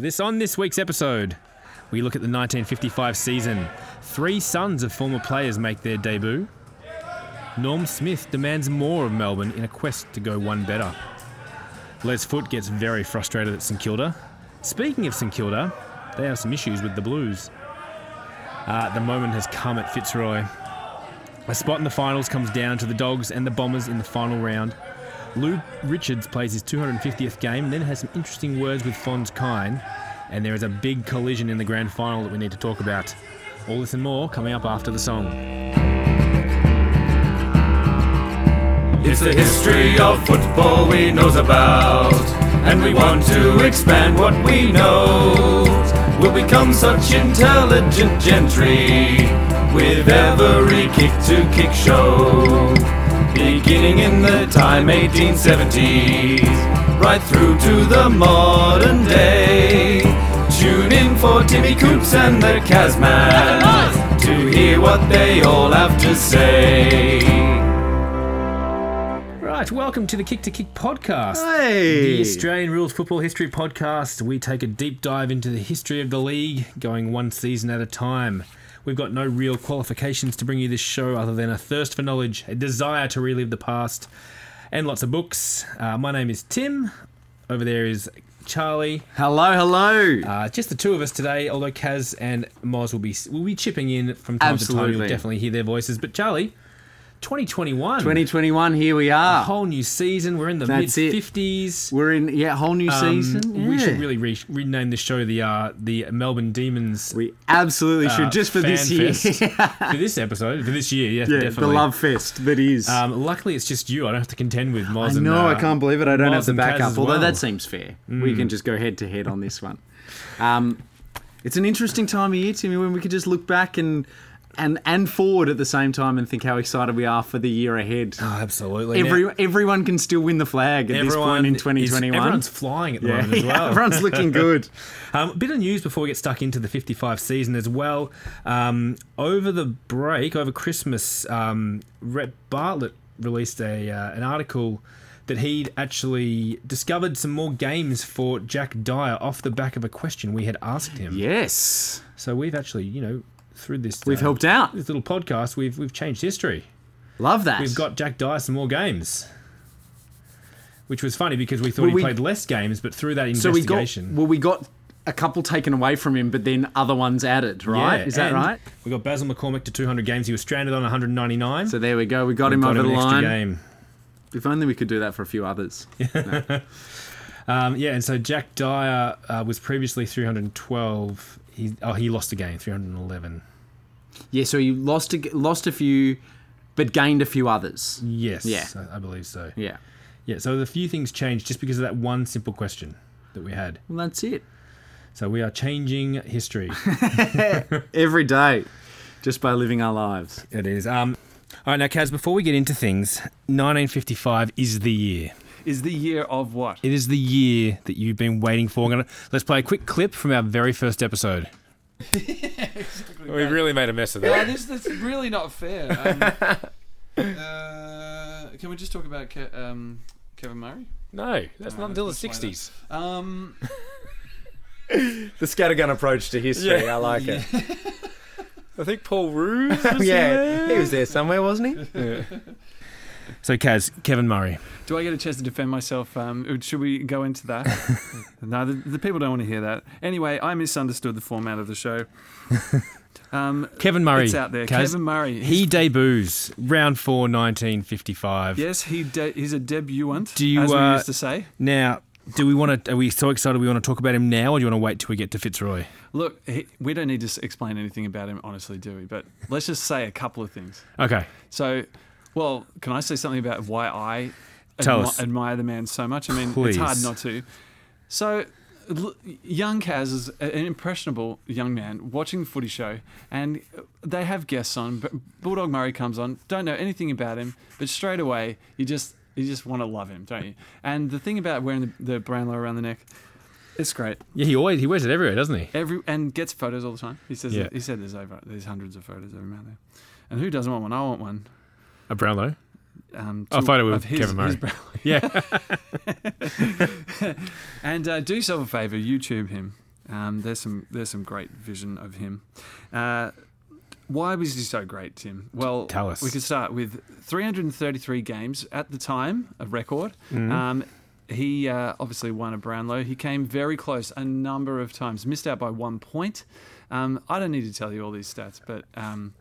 This on this week's episode, we look at the 1955 season. Three sons of former players make their debut. Norm Smith demands more of Melbourne in a quest to go one better. Les Foote gets very frustrated at St Kilda. Speaking of St Kilda, they have some issues with the Blues. Uh, the moment has come at Fitzroy. A spot in the finals comes down to the Dogs and the Bombers in the final round. Lou Richards plays his 250th game then has some interesting words with Fons Kine. And there is a big collision in the grand final that we need to talk about. All this and more coming up after the song. It's the history of football we knows about, and we want to expand what we know. We'll become such intelligent gentry with every kick to kick show. Beginning in the time 1870s, right through to the modern day. Tune in for Timmy Coops and the Casman to hear what they all have to say. Right, welcome to the Kick to Kick podcast. Hey! The Australian Rules Football History Podcast. We take a deep dive into the history of the league, going one season at a time. We've got no real qualifications to bring you this show other than a thirst for knowledge, a desire to relive the past, and lots of books. Uh, my name is Tim. Over there is Charlie. Hello, hello. Uh, just the two of us today, although Kaz and Moz will be will be chipping in from time to time. You'll definitely hear their voices. But Charlie, 2021. 2021, here we are. A whole new season. We're in the mid 50s. We're in, yeah, whole new season. We should really re- rename the show the uh, the Melbourne Demons We absolutely uh, should, just for this year. For this episode for this year. Yeah, yeah, definitely. the love fest that is. Um, luckily, it's just you. I don't have to contend with Moz I and know, uh, I can't believe it. I don't Moz have the backup, as although that seems fair. We can just go head to head on this one. Um, it's an interesting time of year, Timmy, when we could just look back and and and forward at the same time and think how excited we are for the year ahead. Oh, absolutely. Every Now, everyone can still win the flag at this point in is- 2021. everyone's flying at the yeah, moment as well. everyone's looking good. Um, a bit of news before we get stuck into the 55 season as well. Um, over the break, over Christmas, um, Rhett Bartlett released a uh, an article that he'd actually discovered some more games for Jack Dyer off the back of a question we had asked him. Yes. So we've actually, you know, through this We've uh, helped out. this little podcast, we've we've changed history. Love that. We've got Jack Dyer some more games. Which was funny because we thought Well, he we- played less games, but through that so we got investigation. well, we got a couple taken away from him, but then other ones added. Right? Yeah, Is that right? We got Basil McCormick to 200 games. He was stranded on 199. So there we go. We got him Got over the an extra line. game. If only we could do that for a few others. Um, yeah, and so Jack Dyer uh, was previously 312. He oh he lost a game, 311. Yeah. So you lost a, lost a few, but gained a few others. Yes, Yeah. I, I believe so. Yeah. Yeah, so a few things changed just because of that one simple question that we had. Well, that's it. So we are changing history. Every day, just by living our lives. it is. Um, all right, now Kaz, before we get into things, 1955 is the year. is the year of what? It is the year that you've been waiting for. Gonna, let's play a quick clip from our very first episode. We really made a mess of Yeah, this that's really not fair. Um, uh, can we just talk about Ke- um, Kevin Murray? No, that's No, not until the let's play that. 60s. Um, The scattergun approach to history. Yeah. I like it. I think Paul Ruse was yeah, he was there somewhere, wasn't he? So, Kaz, Kevin Murray. do I get a chance to defend myself? Um, should we go into that? no, the, the people don't want to hear that. Anyway, I misunderstood the format of the show. Um, Kevin Murray. it's out there. Kaz, Kevin Murray. He debuts round four, 1955. yes, he de- he's a debutant. Do you, as we uh, used to say? Now, do we want to? Are we so excited? We want to talk about him now, or do you want to wait till we get to Fitzroy? Look, he, we don't need to explain anything about him, honestly, do we? But let's just say a couple of things. Okay. So, well, can I say something about why I admi- admire the man so much? I mean, Please. it's hard not to. So, young Kaz is an impressionable young man watching the footy show, and they have guests on. but Bulldog Murray comes on, don't know anything about him, but straight away you just you just want to love him, don't you? And the thing about wearing the, the Brownlow around the neck, it's great. Yeah, he always he wears it everywhere, doesn't he? Every and gets photos all the time. He says Yeah. he said there's over there's hundreds of photos of him out there. And who doesn't want one? I want one. A Brownlow. Um, A to- it with his- Kevin Murray. Brownlow. Yeah. And uh, do yourself a favor, YouTube him. Um, there's some there's some great vision of him. Uh, why was he so great, Tim? Well, Tell us. We could start with 333 games at the time, a record. Mm-hmm. Um, he uh, obviously won a Brownlow. He came very close a number of times, missed out by one point. Um, I don't need to tell you all these stats, but um,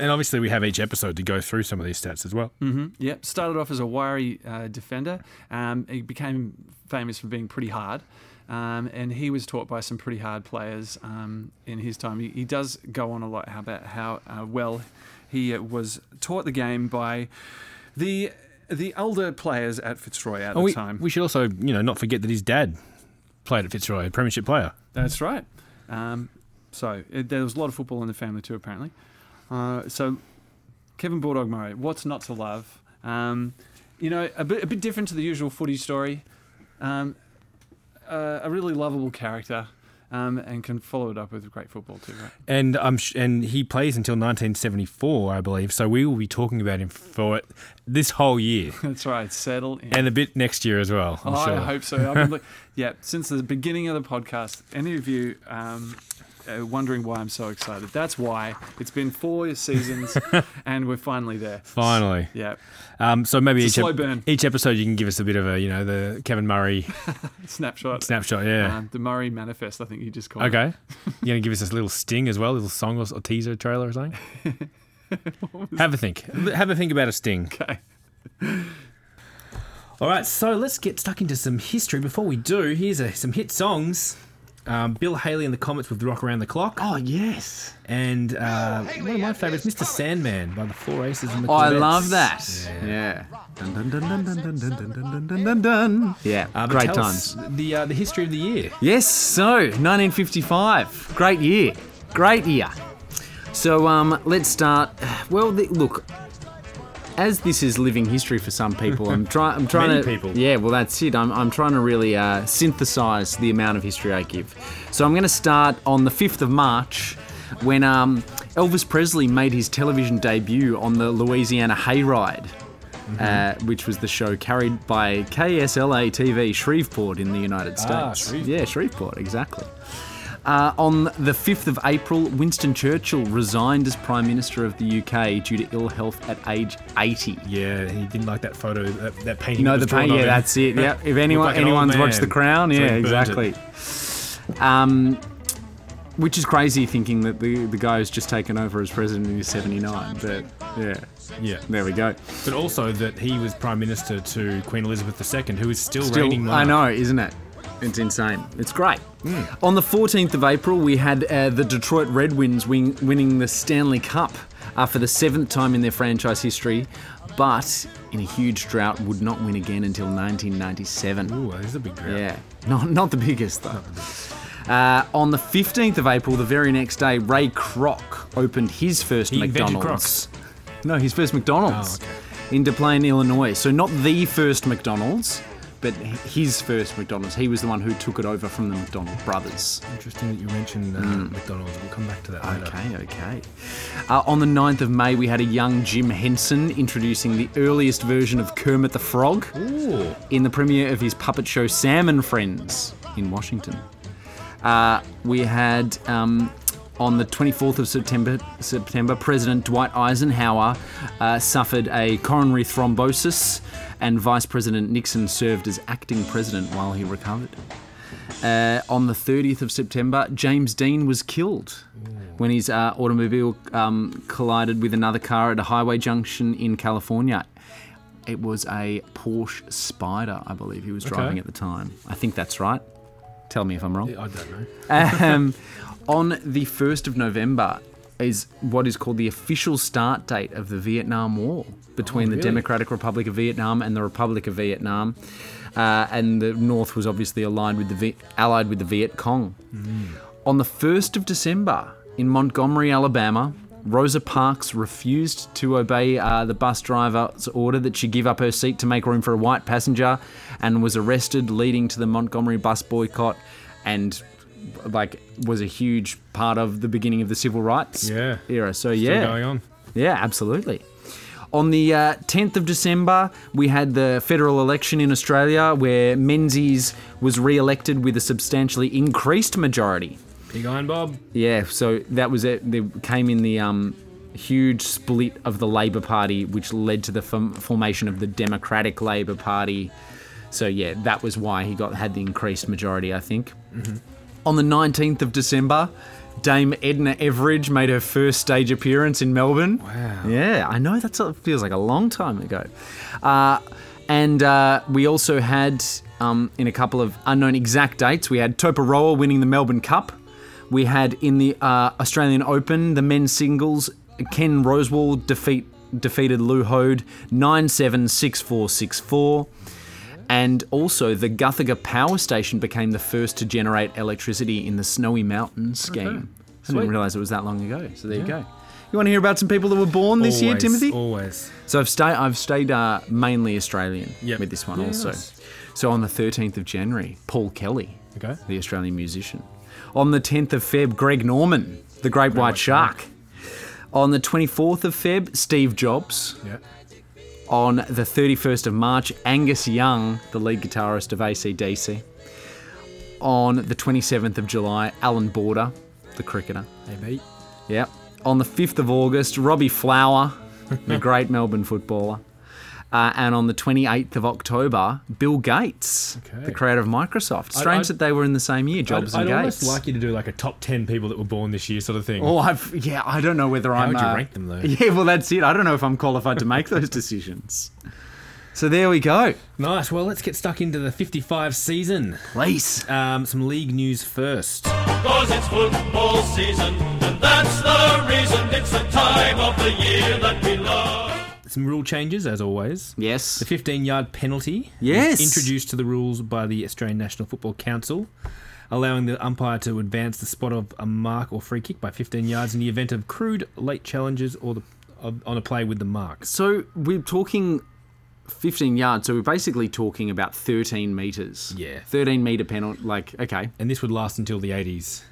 And obviously, we have each episode to go through some of these stats as well. mhm, yep, started off as a wiry uh, defender. Um, he became famous for being pretty hard. Um, and he was taught by some pretty hard players um, in his time. He, he does go on a lot about how uh, well he uh, was taught the game by the the older players at Fitzroy at Oh, the we, time. we should also, you know, not forget that his dad played at Fitzroy, a premiership player. That's right. Um, so it, there was a lot of football in the family too, apparently. Uh, so Kevin Bulldog Murray, what's not to love? Um, you know, a bit a bit different to the usual footy story. Um, uh, a really lovable character, um, and can follow it up with great football too. Right? And um, sh- and he plays until 1974, I believe. So we will be talking about him for this whole year That's right. Settle in. and a bit next year as well. I'm Oh, sure. I hope so. Look, yeah, since the beginning of the podcast, any of you um, uh, wondering why I'm so excited? That's why. It's been four seasons, and we're finally there. Finally. Yeah, Um, so maybe each, burn. each episode you can give us a bit of a, you know, the Kevin Murray snapshot. snapshot. Yeah. Um, the Murray Manifest, I think you just called it. okay. You're going to give us a little sting as well, a little song or, or teaser trailer or something? Have a think. Have a think about a sting. Okay. All right, so let's get stuck into some history. Before we do, here's a, some hit songs. Um, Bill Haley and the Comets with Rock Around the Clock. Oh yes. And uh, one of my favourites, Mr. Sandman by the Four Aces and the Oh, I Chordettes. love that. Yeah. Dun, dun, dun, dun, dun, dun, dun, dun, dun, dun, dun, dun. Yeah. Uh, but Great tell times. the uh, the history of the year. Yes, so 1955. Great year. Great year. So um, let's start. Well, the, look, as this is living history for some people, I'm trying. I'm trying Many to. people. Yeah, well, that's it. I'm, I'm trying to really uh, synthesize the amount of history I give. So I'm going to start on the 5th of March, when um, Elvis Presley made his television debut on the Louisiana Hayride. Uh, which was the show carried by KSLA TV Shreveport in the United States. Ah, Shreveport. Yeah, Shreveport, exactly. Uh, on the 5th of April, Winston Churchill resigned as Prime Minister of the UK due to ill health at age 80. Yeah, he didn't like that photo, that, that painting. No, the was drawn paint. of Yeah, that's it. Yeah, if anyone like an anyone's watched The. Crown, yeah, exactly. Um, which is crazy thinking that the the guy who's just taken over as president is 79. But yeah, Yeah, there we go. but also that he was Prime Minister to Queen Elizabeth II, who is still, Still, reigning I know, isn't it? It's insane. It's great. On the 14th of April, we had uh, the Detroit Red Wings win- winning the Stanley Cup uh, for the seventh time in their franchise history, but in a huge drought, would not win again until 1997. Ooh, this is a big drought. Yeah, not not the biggest though. Uh, on the 15th of April, the very next day, Ray Kroc opened his first He McDonald's. No, his first McDonald's Oh, in Des Plaines, Illinois. So not the first McDonald's, but his first McDonald's. He was the one who took it over from the McDonald brothers. Interesting that you mentioned uh, McDonald's. We'll come back to that later. Okay, okay. Uh, on the 9th of May, we had a young Jim Henson introducing the earliest version of Kermit the Frog Ooh. in the premiere of his puppet show Sam and Friends in Washington. Uh, we had um, on the 24th of September, September President Dwight Eisenhower uh, suffered a coronary thrombosis, and Vice President Nixon served as acting president while he recovered. Uh, on the 30th of September, James Dean was killed when his uh, automobile um, collided with another car at a highway junction in California. It was a Porsche Spyder, I believe he was driving at the time. I think that's right. Tell me if I'm wrong. I don't know. Um, on the 1st of November is what is called the official start date of the Vietnam War between the really? Democratic Republic of Vietnam and the Republic of Vietnam. Uh, and the North was obviously allied with the Vi- allied with the Viet Cong. On the 1st of December in Montgomery, Alabama, Rosa Parks refused to obey uh, the bus driver's order that she give up her seat to make room for a white passenger and was arrested, leading to the Montgomery bus boycott and like was a huge part of the beginning of the civil rights Yeah. era. So Still yeah, going on. yeah, absolutely. On the uh, 10th of December, we had the federal election in Australia where Menzies was re elected with a substantially increased majority. Big Iron Bob. Yeah, so that was it. There came in the um, huge split of the Labor Party, which led to the form- formation of the Democratic Labor Party. So yeah, that was why he got had the increased majority, I think. On the 19th of December, Dame Edna Everage made her first stage appearance in Melbourne. Wow. Yeah, I know that feels like a long time ago. Uh, and uh, we also had, um, in a couple of unknown exact dates, we had Toparoa winning the Melbourne Cup. We had in the uh, Australian Open, the men's singles, Ken Rosewall defeat defeated Lew Hoad 9 7 6 4 6 4. And also, the Guthega Power Station became the first to generate electricity in the Snowy Mountains scheme. I didn't realise it was that long ago. So there you go. You want to hear about some people that were born this year, Timothy? Always. So I've stayed. I've stayed uh, mainly Australian Yep. with this one Yeah, also. nice. So on the 13th of January, Paul Kelly, Okay. the Australian musician. On the 10th of Feb, Greg Norman, the Great White White Shark. On the 24th of Feb, Steve Jobs. Yeah. On the 31st of March, Angus Young, the lead guitarist of ACDC. On the 27th of July, Allan Border, the cricketer. Hey, mate. Yep. On the 5th of August, Robbie Flower, the great Melbourne footballer. Uh, and on the 28th of October, Bill Gates, Okay. the creator of Microsoft. Strange I'd- that they were in the same year, Jobs I'd, and I'd Gates. almost like you to do like a top 10 people that were born this year sort of thing. Oh, I've, yeah, I don't know whether How I'm. would you uh, rank them, though? Yeah, well, that's it. I don't know if I'm qualified to make those decisions. So there we go. Nice. Well, let's get stuck into the 55 season. Please. Um, some league news first. Cause it's football season, and that's the reason it's the time of the year that we love. Some rule changes, as always. Yes. The 15 yard penalty Yes. introduced to the rules by the Australian National Football Council, allowing the umpire to advance the spot of a mark or free kick by 15 yards in the event of crude late challenges or the, of, on a play with the mark. So we're talking 15 yards. So we're basically talking about 13 meters. Yeah. 13 meter penalty. Like, okay. And this would last until the 80s.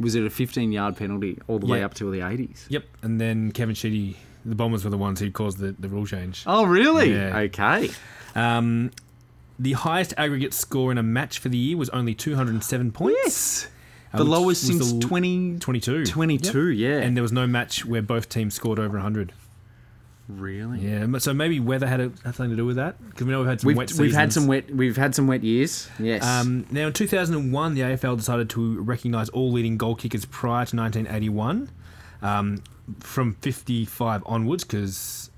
Was it a 15 yard penalty all the way up to the 80s? Yep. And then Kevin Sheedy, the Bombers were the ones who caused the, the rule change. Oh, really? Yeah. Okay. Um, the highest aggregate score in a match for the year was only 207 points. Yes. uh, The lowest since the- 20. 22. 22, yeah. And there was no match where both teams scored over 100. really? Yeah, so maybe weather had, a, had something to do with that because we know we've had some We've, wet we've had some wet we've had some wet years. Yes. Um, now, in 2001, the AFL decided to recognise all leading goal kickers prior to 1981 um, from 55 onwards because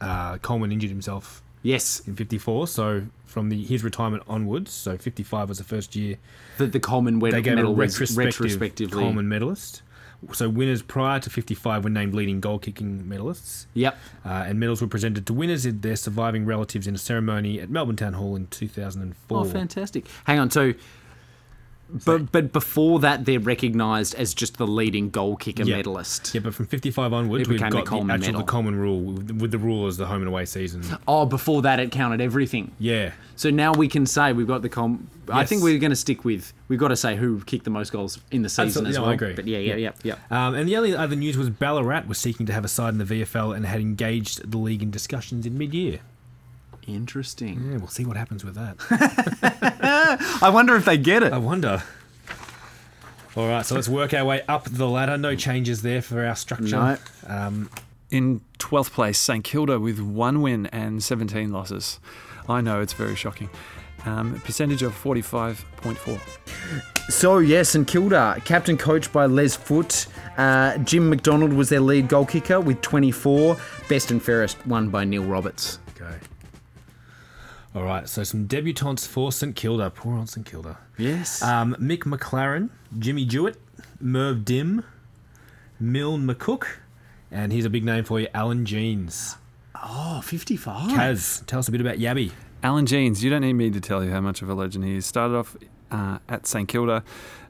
uh, Coleman injured himself yes. in 54. So from the his retirement onwards, so 55 was the first year The, the Coleman they gave medal a retrospective retrospectively. Coleman medalist. So winners prior to 55 were named leading goal kicking medalists. Yep. Uh, and medals were presented to winners and their surviving relatives in a ceremony at Melbourne Town Hall in 2004. Oh, fantastic. Hang on. So, but, but before that, they're recognised as just the leading goal kicker Yeah. medalist. Yeah, but from 55 onwards, It we've got the Coleman actual medal. the Coleman rule with, the rule as the home and away season. Oh, before that, it counted everything. Yeah, So now we can say we've got the com. I think we're going to stick with. We've got to say who kicked the most goals in the season Absolutely, as no, well. I agree. But yeah, yeah, yeah, yeah. Um, and the only other news was Ballarat was seeking to have a side in the VFL and had engaged the league in discussions in mid-year. Interesting. Yeah, we'll see what happens with that. I wonder if they get it. I wonder. All right, so let's work our way up the ladder. No changes there for our structure. No. Um, In 12th place, St Kilda with one win and 17 losses. I know it's very shocking. Um, percentage of 45.4. So yes, and Kilda, captain coached by Les Foote. Uh, Jim McDonald was their lead goal kicker with 24. Best and fairest won by Neil Roberts. Okay. All right, so some debutantes for St Kilda. Poor old St Kilda. Yes. Um, Mick McLaren, Jimmy Jewett, Merv Dim, Milne McCook, and here's a big name for you, Allan Jeans. oh, 55. Kaz, tell us a bit about Yabby. Allan Jeans, you don't need me to tell you how much of a legend he is. Started off uh, at St Kilda.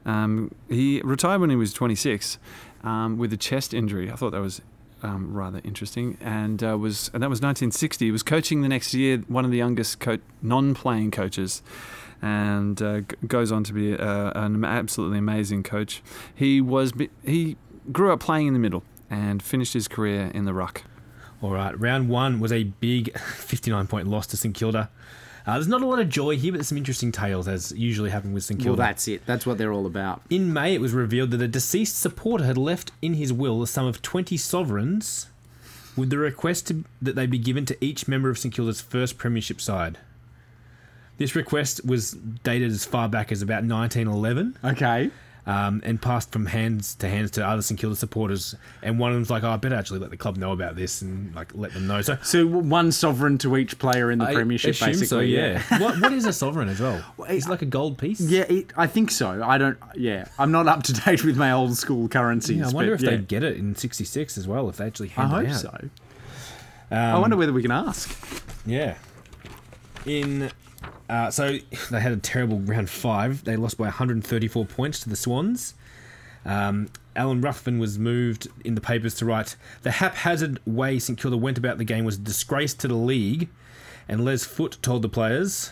Um, he retired when he was 26 um, with a chest injury. I thought that was um, rather interesting, and uh, was and that was 1960. He was coaching the next year, one of the youngest co- non-playing coaches. And uh, g- goes on to be uh, an absolutely amazing coach. He was he grew up playing in the middle and finished his career in the ruck. All right, round one was a big 59 point loss to St Kilda. Uh, there's not a lot of joy here, but there's some interesting tales, as usually happen with St Kilda. Well, that's it. That's what they're all about. In May, it was revealed that a deceased supporter had left in his will a sum of 20 sovereigns with the request to, that they be given to each member of St Kilda's first premiership side. This request was dated as far back as about 1911 Okay. Um, and passed from hands to hands to other St Kilda supporters. And one of them's like, oh, I better actually let the club know about this and like let them know. So So one sovereign to each player in the I premiership, basically. so, yeah. what, what is a sovereign as well? It's like a gold piece? Yeah, it, I think so. I don't. Yeah, I'm not up to date with my old school currencies. Yeah, I wonder but if yeah. they get it in 66 as well, if they actually I hand hope it out. so. I wonder whether we can ask. Yeah. In uh, so they had a terrible round five. They lost by 134 points to the Swans. Um, Alan Ruffin was moved in the papers to write the haphazard way St Kilda went about the game was a disgrace to the league. And Les Foote told the players,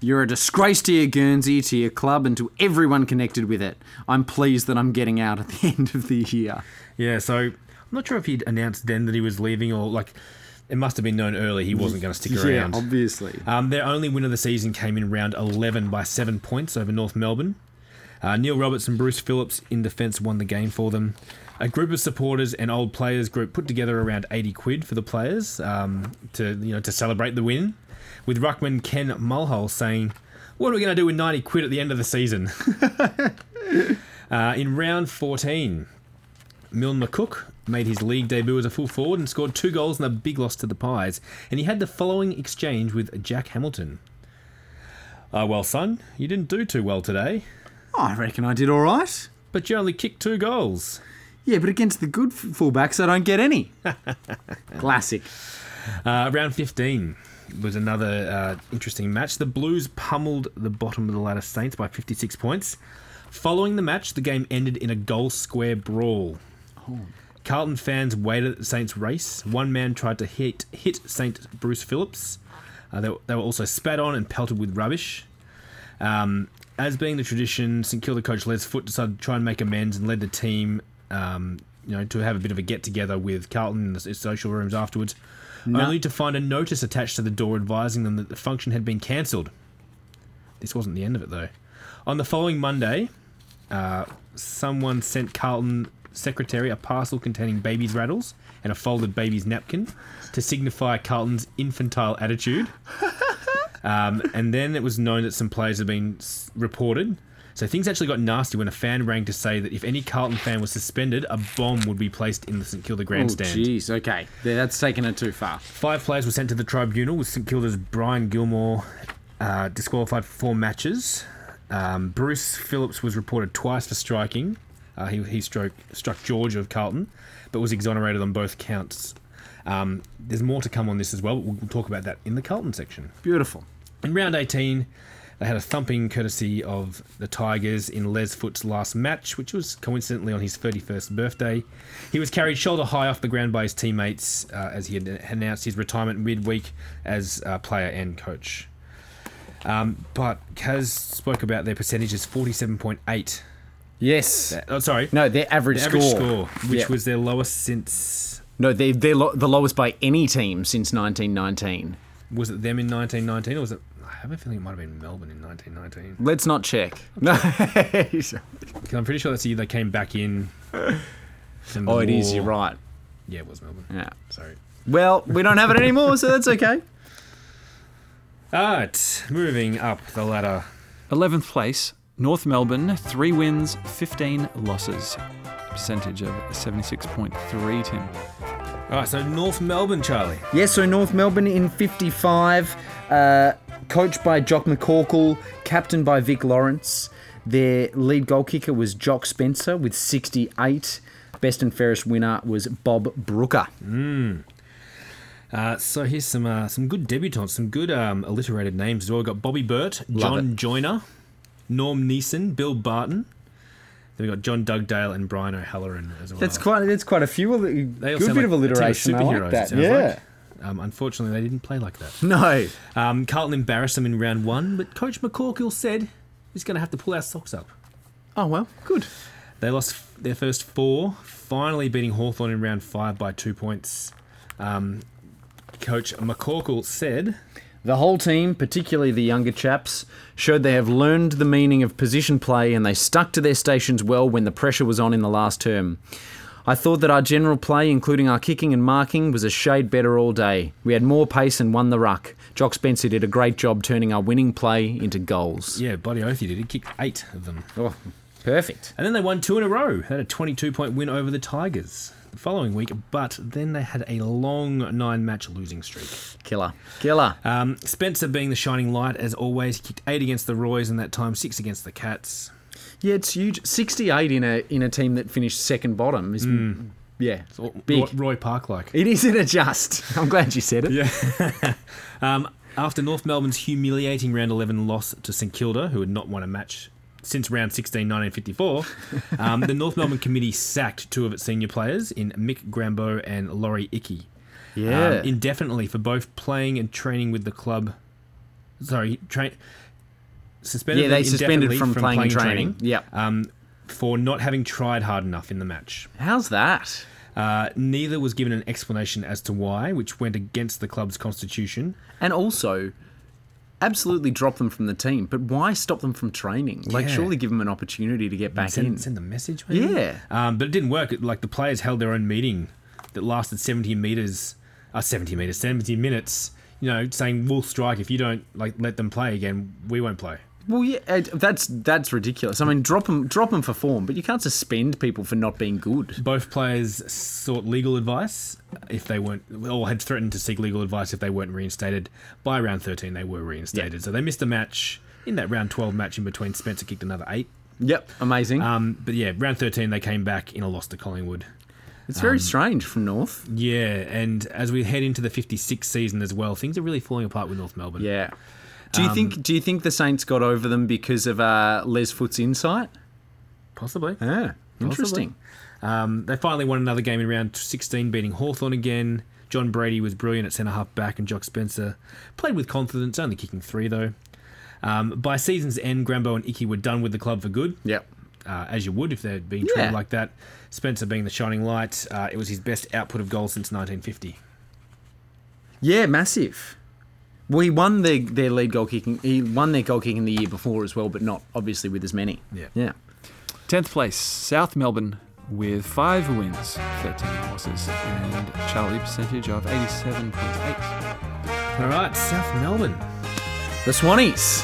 You're a disgrace to your Guernsey, to your club, and to everyone connected with it. I'm pleased that I'm getting out at the end of the year. yeah. So I'm not sure if he'd announced then that he was leaving or like it must have been known early he wasn't going to stick around. Yeah, obviously. Um, their only win of the season came in round 11 by seven points over North Melbourne. Uh, Neil Roberts and Bruce Phillips in defence won the game for them. A group of supporters and old players group put together around 80 quid for the players um, to you know to celebrate the win, with ruckman Ken Mulhall saying, "What are we going to do with 90 quid at the end of the season?" uh, in round 14, Milne McCook made his league debut as a full forward and scored two goals in a big loss to the Pies. And he had the following exchange with Jack Hamilton. Uh, well, son, you didn't do too well today, Oh, I reckon I did all right. but you only kicked two goals. Yeah, but against the good fullbacks, I don't get any. Classic. Uh, round 15 was another uh, interesting match. The Blues pummeled the bottom of the ladder Saints by 56 points. Following the match, the game ended in a goal square brawl. Carlton fans waited at the Saints race. One man tried to hit hit Saint Bruce Phillips. Uh, they, they were also spat on and pelted with rubbish. Um, as being the tradition, St Kilda coach Les Foote decided to try and make amends and led the team, um, you know, to have a bit of a get together with Carlton in the social rooms afterwards, only to find a notice attached to the door advising them that the function had been cancelled. This wasn't the end of it though. On the following Monday, uh, someone sent Carlton secretary a parcel containing baby's rattles and a folded baby's napkin to signify Carlton's infantile attitude. Um, and then it was known that some players had been s- reported. So things actually got nasty when a fan rang to say that if any Carlton fan was suspended, a bomb would be placed in the St Kilda Oh, grandstand. jeez. Okay. Yeah, that's taken it too far. Five players were sent to the tribunal, with St Kilda's Brian Gilmore uh, disqualified for four matches. Um, Bruce Phillips was reported twice for striking. Uh, he he struck, struck George of Carlton, but was exonerated on both counts. Um, there's more to come on this as well, but we'll, we'll talk about that in the Carlton section. Beautiful. In round 18, they had a thumping courtesy of the Tigers in Les Foote's last match, which was coincidentally on his 31st birthday. He was carried shoulder high off the ground by his teammates uh, as he had announced his retirement midweek as uh, player and coach. Um, but Kaz spoke about their percentages 47.8. Yes. Oh, sorry. No, their average, the average score. score, which Yeah. was their lowest since. No, they, they're lo- the lowest by any team since 1919. Was it them in 1919 or was it. I have a feeling it might have been Melbourne in 1919. Let's not check. No. 'Cause I'm pretty sure that's the year they came back in. from the oh, it is. war. You're right. Yeah, it was Melbourne. Yeah. Sorry. Well, we don't have it anymore, so that's okay. Alright, moving up the ladder. 11th place, North Melbourne, 3 wins, 15 losses. Percentage of 76.3, Tim. Alright, so North Melbourne, Charlie. Yes, so North Melbourne in 55, uh, coached by Jock McCorkell, captained by Vic Lawrence. Their lead goal kicker was Jock Spencer with 68. Best and fairest winner was Bob Brooker. Uh, so here's some uh, some good debutants, some good um, alliterated names as well. We've got Bobby Burt, John it. Joyner, Norm Neeson, Bill Barton. Then we've got John Dugdale and Brian O'Halloran as well. That's quite that's quite a few. They Good bit like of a team alliteration. I like that. Yeah. like. Um, unfortunately, they didn't play like that. No. Um, Carlton embarrassed them in round one, but Coach McCorkell said he's going to have to pull our socks up. Oh well, good. They lost their first four, finally beating Hawthorn in round five by two points. Um, Coach McCorkell said, The whole team, particularly the younger chaps, showed they have learned the meaning of position play and they stuck to their stations well when the pressure was on in the last term. I thought that our general play, including our kicking and marking, was a shade better all day. We had more pace and won the ruck. Jock Spencer did a great job turning our winning play into goals. "Yeah, bloody oath he did. He kicked eight of them." Oh, perfect. And then they won two in a row. They had a 22 point win over the Tigers the following week, but then they had a long nine match losing streak. Killer. Killer. Um, Spencer being the shining light as always, kicked eight against the Roys in that time, six against the Cats. Yeah, it's huge. 68 in a in a team that finished second bottom is yeah, big. Roy, Park like. It isn't a just. I'm glad you said it. Yeah. um, after North Melbourne's humiliating round 11 loss to St Kilda, who had not won a match since round 16, 1954, um, the North Melbourne committee sacked two of its senior players in Mick Grambeau and Laurie Icke. Yeah. um, indefinitely for both playing and training with the club. Sorry, train suspended. Yeah, they suspended indefinitely from playing and training. Yeah, um, for not having tried hard enough in the match. How's that? Uh, neither was given an explanation as to why, which went against the club's constitution. And also, absolutely drop them from the team, but why stop them from training? Like, Yeah. surely give them an opportunity to get back in. Send, send a message, maybe? Yeah. Um, but it didn't work. It- Like the players held their own meeting that lasted 70 meters, uh, 70 meters, 70 minutes. You know, saying we'll strike if you don't like let them play again. We won't play. Well, yeah, that's that's ridiculous. I mean, drop them, drop them for form, but you can't suspend people for not being good. Both players sought legal advice if they weren't, or had threatened to seek legal advice if they weren't reinstated. By round 13, they were reinstated. So they missed a match in that round 12 match in between. Spencer kicked another eight. Yep, amazing. Um, but yeah, round 13, they came back in a loss to Collingwood. it's very strange from North. Yeah, and as we head into the 56th season as well, things are really falling apart with North Melbourne. Yeah. Do you Um, think? Do you think the Saints got over them because of uh, Les Foote's insight? Possibly. Yeah, interesting. Um, they finally won another game in round 16, beating Hawthorn again. John Brady was brilliant at centre half back, and Jock Spencer played with confidence, only kicking three though. Um, by season's end, Grambeau and Icke were done with the club for good, Yep. uh, as you would if they'd been treated Yeah. like that. Spencer being the shining light, uh, it was his best output of goals since 1950. Yeah, massive. Well, he won their, their lead goal kicking. He won their goal kicking the year before as well, but not obviously with as many. Yeah. Yeah. 10th place, South Melbourne with five wins, 13 losses, and Charlie percentage of 87.8. All right, South Melbourne. The Swannies.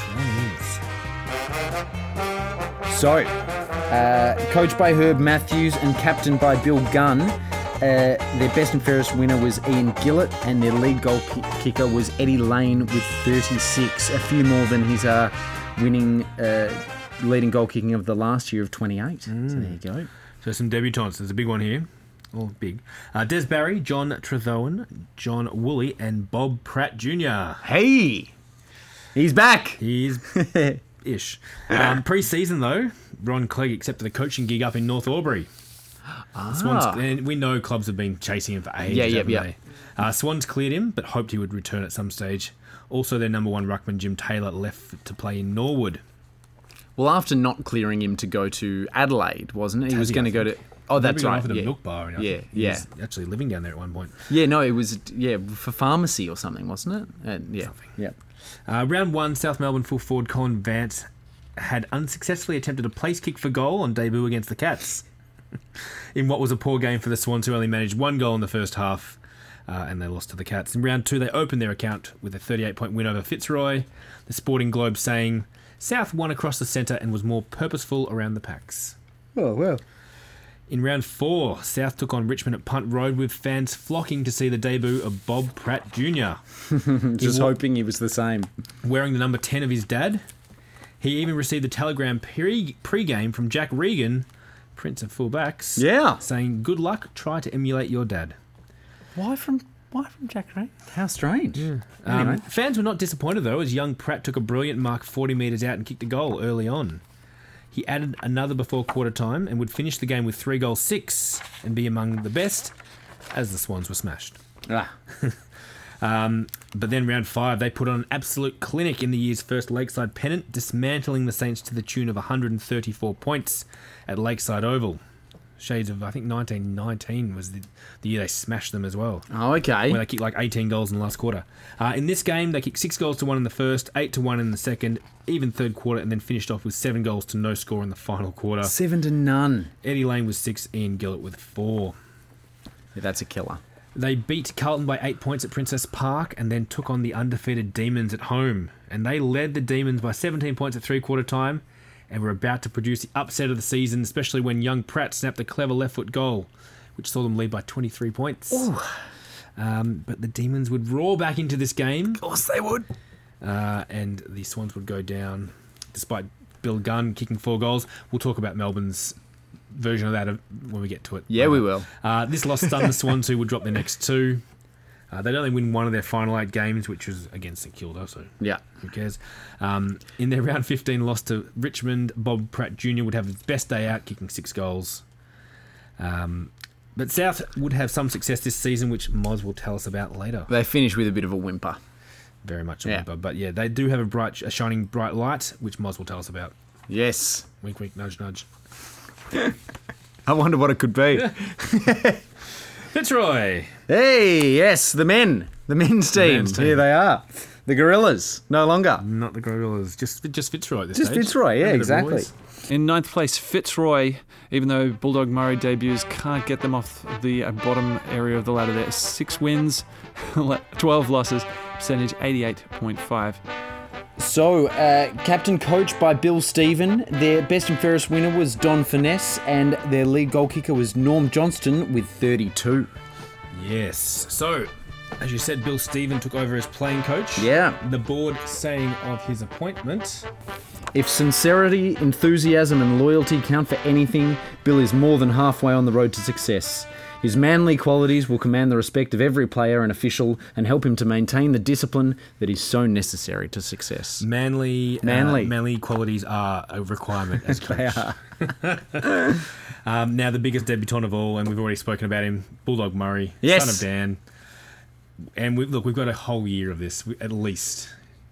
So, uh, coached by Herb Matthews and captained by Bill Gunn, uh, their best and fairest winner was Ian Gillett, and their lead goal ki- kicker was Eddie Lane with 36, a few more than his uh, winning uh, leading goal kicking of the last year of 28. So there you go. So some debutants. There's a big one here. Oh, big. Uh, Des Barry, John Trevelyan, John Woolley, and Bob Pratt Jr. Hey, he's back. He's ish. Um, pre-season though, Ron Clegg accepted a coaching gig up in North Albury. The Swans, and we know clubs have been chasing him for ages. Yeah, yeah, yeah. Uh, Swans cleared him, but hoped he would return at some stage. Also, their number one ruckman Jim Taylor left to play in Norwood. Well, after not clearing him to go to Adelaide, wasn't it? He was going to go to. Oh, that's right. Offered Yeah. a milk bar. And Yeah, yeah. actually living down there at one point. Yeah, no, it was yeah for pharmacy or something, wasn't it? And yeah, yeah. Uh, round one, South Melbourne full forward Colin Vance had unsuccessfully attempted a place kick for goal on debut against the Cats. In what was a poor game for the Swans, who only managed one goal in the first half, uh, and they lost to the Cats. In round two, they opened their account with a 38 point win over Fitzroy. The Sporting Globe saying South won across the centre and was more purposeful around the packs. Oh well. In round four, South took on Richmond at Punt Road with fans flocking to see the debut of Bob Pratt Jr. Just wa- hoping he was the same. wearing the number 10 of his dad. He even received a telegram pre- pre-game from Jack Regan, Prince of Fullbacks, Yeah. saying, "Good luck. Try to emulate your dad." Why from why from Jack Ray? How strange. Um, Anyway. fans were not disappointed though, as young Pratt took a brilliant mark 40 metres out and kicked a goal early on. He added another before quarter time and would finish the game with three goals six and be among the best, as the Swans were smashed. Ah, But then round five, they put on an absolute clinic in the year's first Lakeside pennant, dismantling the Saints to the tune of 134 points at Lakeside Oval. Shades of I think 1919 was the, the year they smashed them as well. Oh, okay. Where they kicked like 18 goals in the last quarter. Uh, in this game, they kicked six goals to one in the first, eight to one in the second, even third quarter, and then finished off with seven goals to no score in the final quarter. Seven to none. Eddie Lane was six, Ian Gillett with four. Yeah, that's a killer. They beat Carlton by eight points at Princes Park and then took on the undefeated Demons at home. And they led the Demons by 17 points at three quarter time and were about to produce the upset of the season, especially when young Pratt snapped a clever left foot goal, which saw them lead by 23 points. Um, but the Demons would roar back into this game. Of course they would. Uh, and the Swans would go down despite Bill Gunn kicking four goals. We'll talk about Melbourne's version of that when we get to it. Yeah, we will. Uh, this loss stunned the Swans, who would drop their next two. Uh, they'd only win one of their final eight games, which was against St Kilda, so Yeah. who cares? Um, in their round 15 loss to Richmond, Bob Pratt Jr. would have his best day out, kicking six goals. Um, but South would have some success this season, which Moz will tell us about later. They finish with a bit of a whimper. Very much a Yeah. whimper. But yeah, they do have a bright, a shining bright light, which Moz will tell us about. Yes. Wink, wink, nudge, nudge. I wonder what it could be. Fitzroy! hey, yes, the men. The men's team. men's team. Here they are. The Gorillas. No longer. Not the Gorillas, just just Fitzroy at this Just stage. Fitzroy, yeah, Remember exactly. In ninth place, Fitzroy, even though Bulldog Murray debuts, can't get them off the uh, bottom area of the ladder there. Six wins, 12 losses, percentage 88.5. So, uh, captain coach by Bill Stephen. Their best and fairest winner was Don Furness, and their lead goal kicker was Norm Johnston with 32. Yes. So, as you said, Bill Stephen took over as playing coach. Yeah. The board saying of his appointment. If sincerity, enthusiasm, and loyalty count for anything, Bill is more than halfway on the road to success. His manly qualities will command the respect of every player and official and help him to maintain the discipline that is so necessary to success. Manly, uh, Manly. manly qualities are a requirement as coach. um, now the biggest debutant of all, and we've already spoken about him, Bulldog Murray, Yes. son of Dan. And we, look, we've got a whole year of this, at least.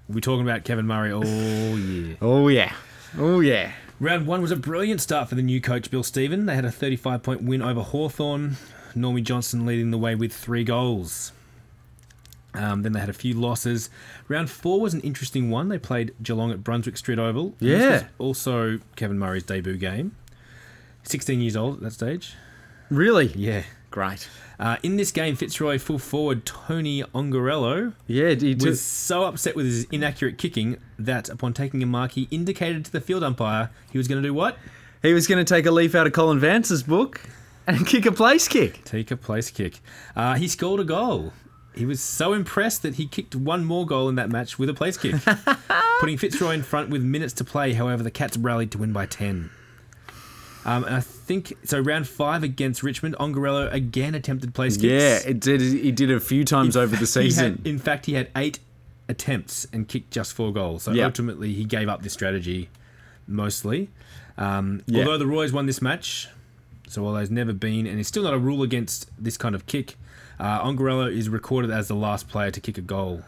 We're talking about Kevin Murray all year. Oh, yeah. Oh, yeah. Round one was a brilliant start for the new coach, Bill Stephen. They had a 35 point win over Hawthorn. Normie Johnson leading the way with three goals. Um, then they had a few losses. Round four was an interesting one. They played Geelong at Brunswick Street Oval. Yeah. also Kevin Murray's debut game. 16 years old at that stage. Really? Yeah. Great. Uh, in this game, Fitzroy full forward Tony Ongarello Yeah, he took- was so upset with his inaccurate kicking that upon taking a mark, he indicated to the field umpire he was going to do what? he was going to take a leaf out of Colin Vance's book and kick a place kick. Take a place kick. Uh, he scored a goal. He was so impressed that he kicked one more goal in that match with a place kick, putting Fitzroy in front with minutes to play. However, the Cats rallied to win by 10. Um, and I think so. Round five against Richmond, Ongarello again attempted place kicks. Yeah, it did. He did a few times over the season. had- in fact, he had eight attempts and kicked just four goals. So Yeah. ultimately, he gave up this strategy mostly. Um, Yeah. Although the Royals won this match, so there's never been, and it's still not a rule against this kind of kick, uh, Ongarello is recorded as the last player to kick a goal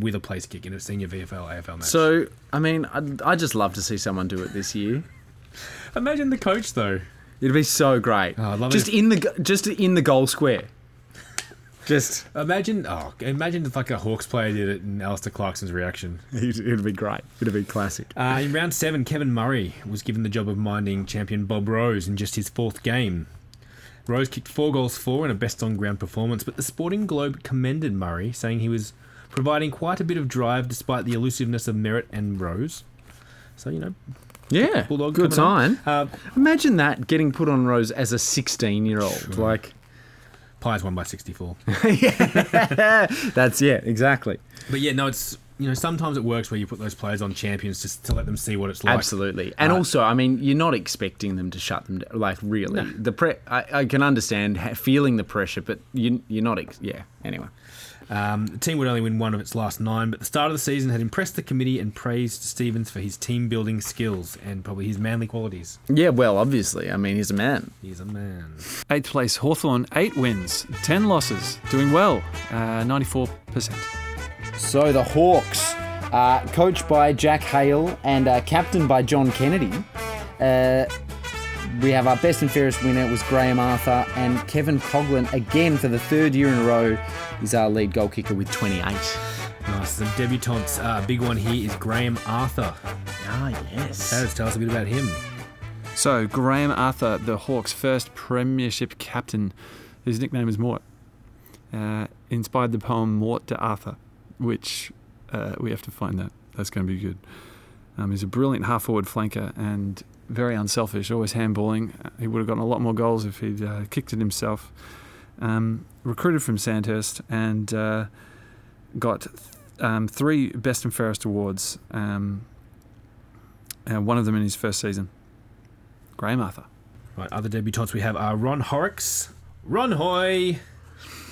with a place kick in a senior VFL AFL match. So, I mean, I'd, I'd just love to see someone do it this year. imagine the coach though. It'd be so great. Oh, I'd love just it in the just in the goal square. Just Imagine, oh, imagine if like a Hawks player did it and Alastair Clarkson's reaction. it'd be great. It'd be classic. Uh, in round seven, Kevin Murray was given the job of minding champion Bob Rose in just his fourth game. Rose kicked four goals for in a best on ground performance, but the Sporting Globe commended Murray, saying he was providing quite a bit of drive despite the elusiveness of Merritt and Rose. So, you know, Yeah, Bulldog good sign. Uh, Imagine that getting put on Rose as a 16 year old. Like, Pies won by 64. yeah, that's yeah, exactly. but yeah, no, it's, you know, sometimes it works where you put those players on champions just to let them see what it's like. Absolutely. And Uh, also, I mean, you're not expecting them to shut them down. Like, really. The pre- I, I can understand feeling the pressure, but you, you're not. Ex- yeah, anyway. Um, the team would only win one of its last nine, but the start of the season had impressed the committee and praised Stevens for his team building skills and probably his manly qualities. Yeah, well, obviously. I mean, he's a man. He's a man. Eighth place, Hawthorn, eight wins, 10 losses, doing well, uh, 94%. So the Hawks, uh, coached by Jack Hale and uh, captained by John Kennedy, uh, we have our best and fairest winner was Graham Arthur, and Kevin Coughlin again for the third year in a row is our lead goal kicker with 28. Nice. The debutantes, uh, big one here is Graham Arthur. Ah, yes. Let's tell us a bit about him. So, Graham Arthur, the Hawks' first premiership captain, his nickname is Mort, uh, inspired the poem Morte d'Arthur, which uh, we have to find that. That's going to be good. Um, he's a brilliant half forward flanker and very unselfish, always handballing. Uh, He would have gotten a lot more goals if he'd uh, kicked it himself. Um, recruited from Sandhurst and uh, got um, three Best and Fairest awards, um, and one of them in his first season. Graham Arthur. Right, other debutantes we have are Ron Horrocks, Ron Hoy,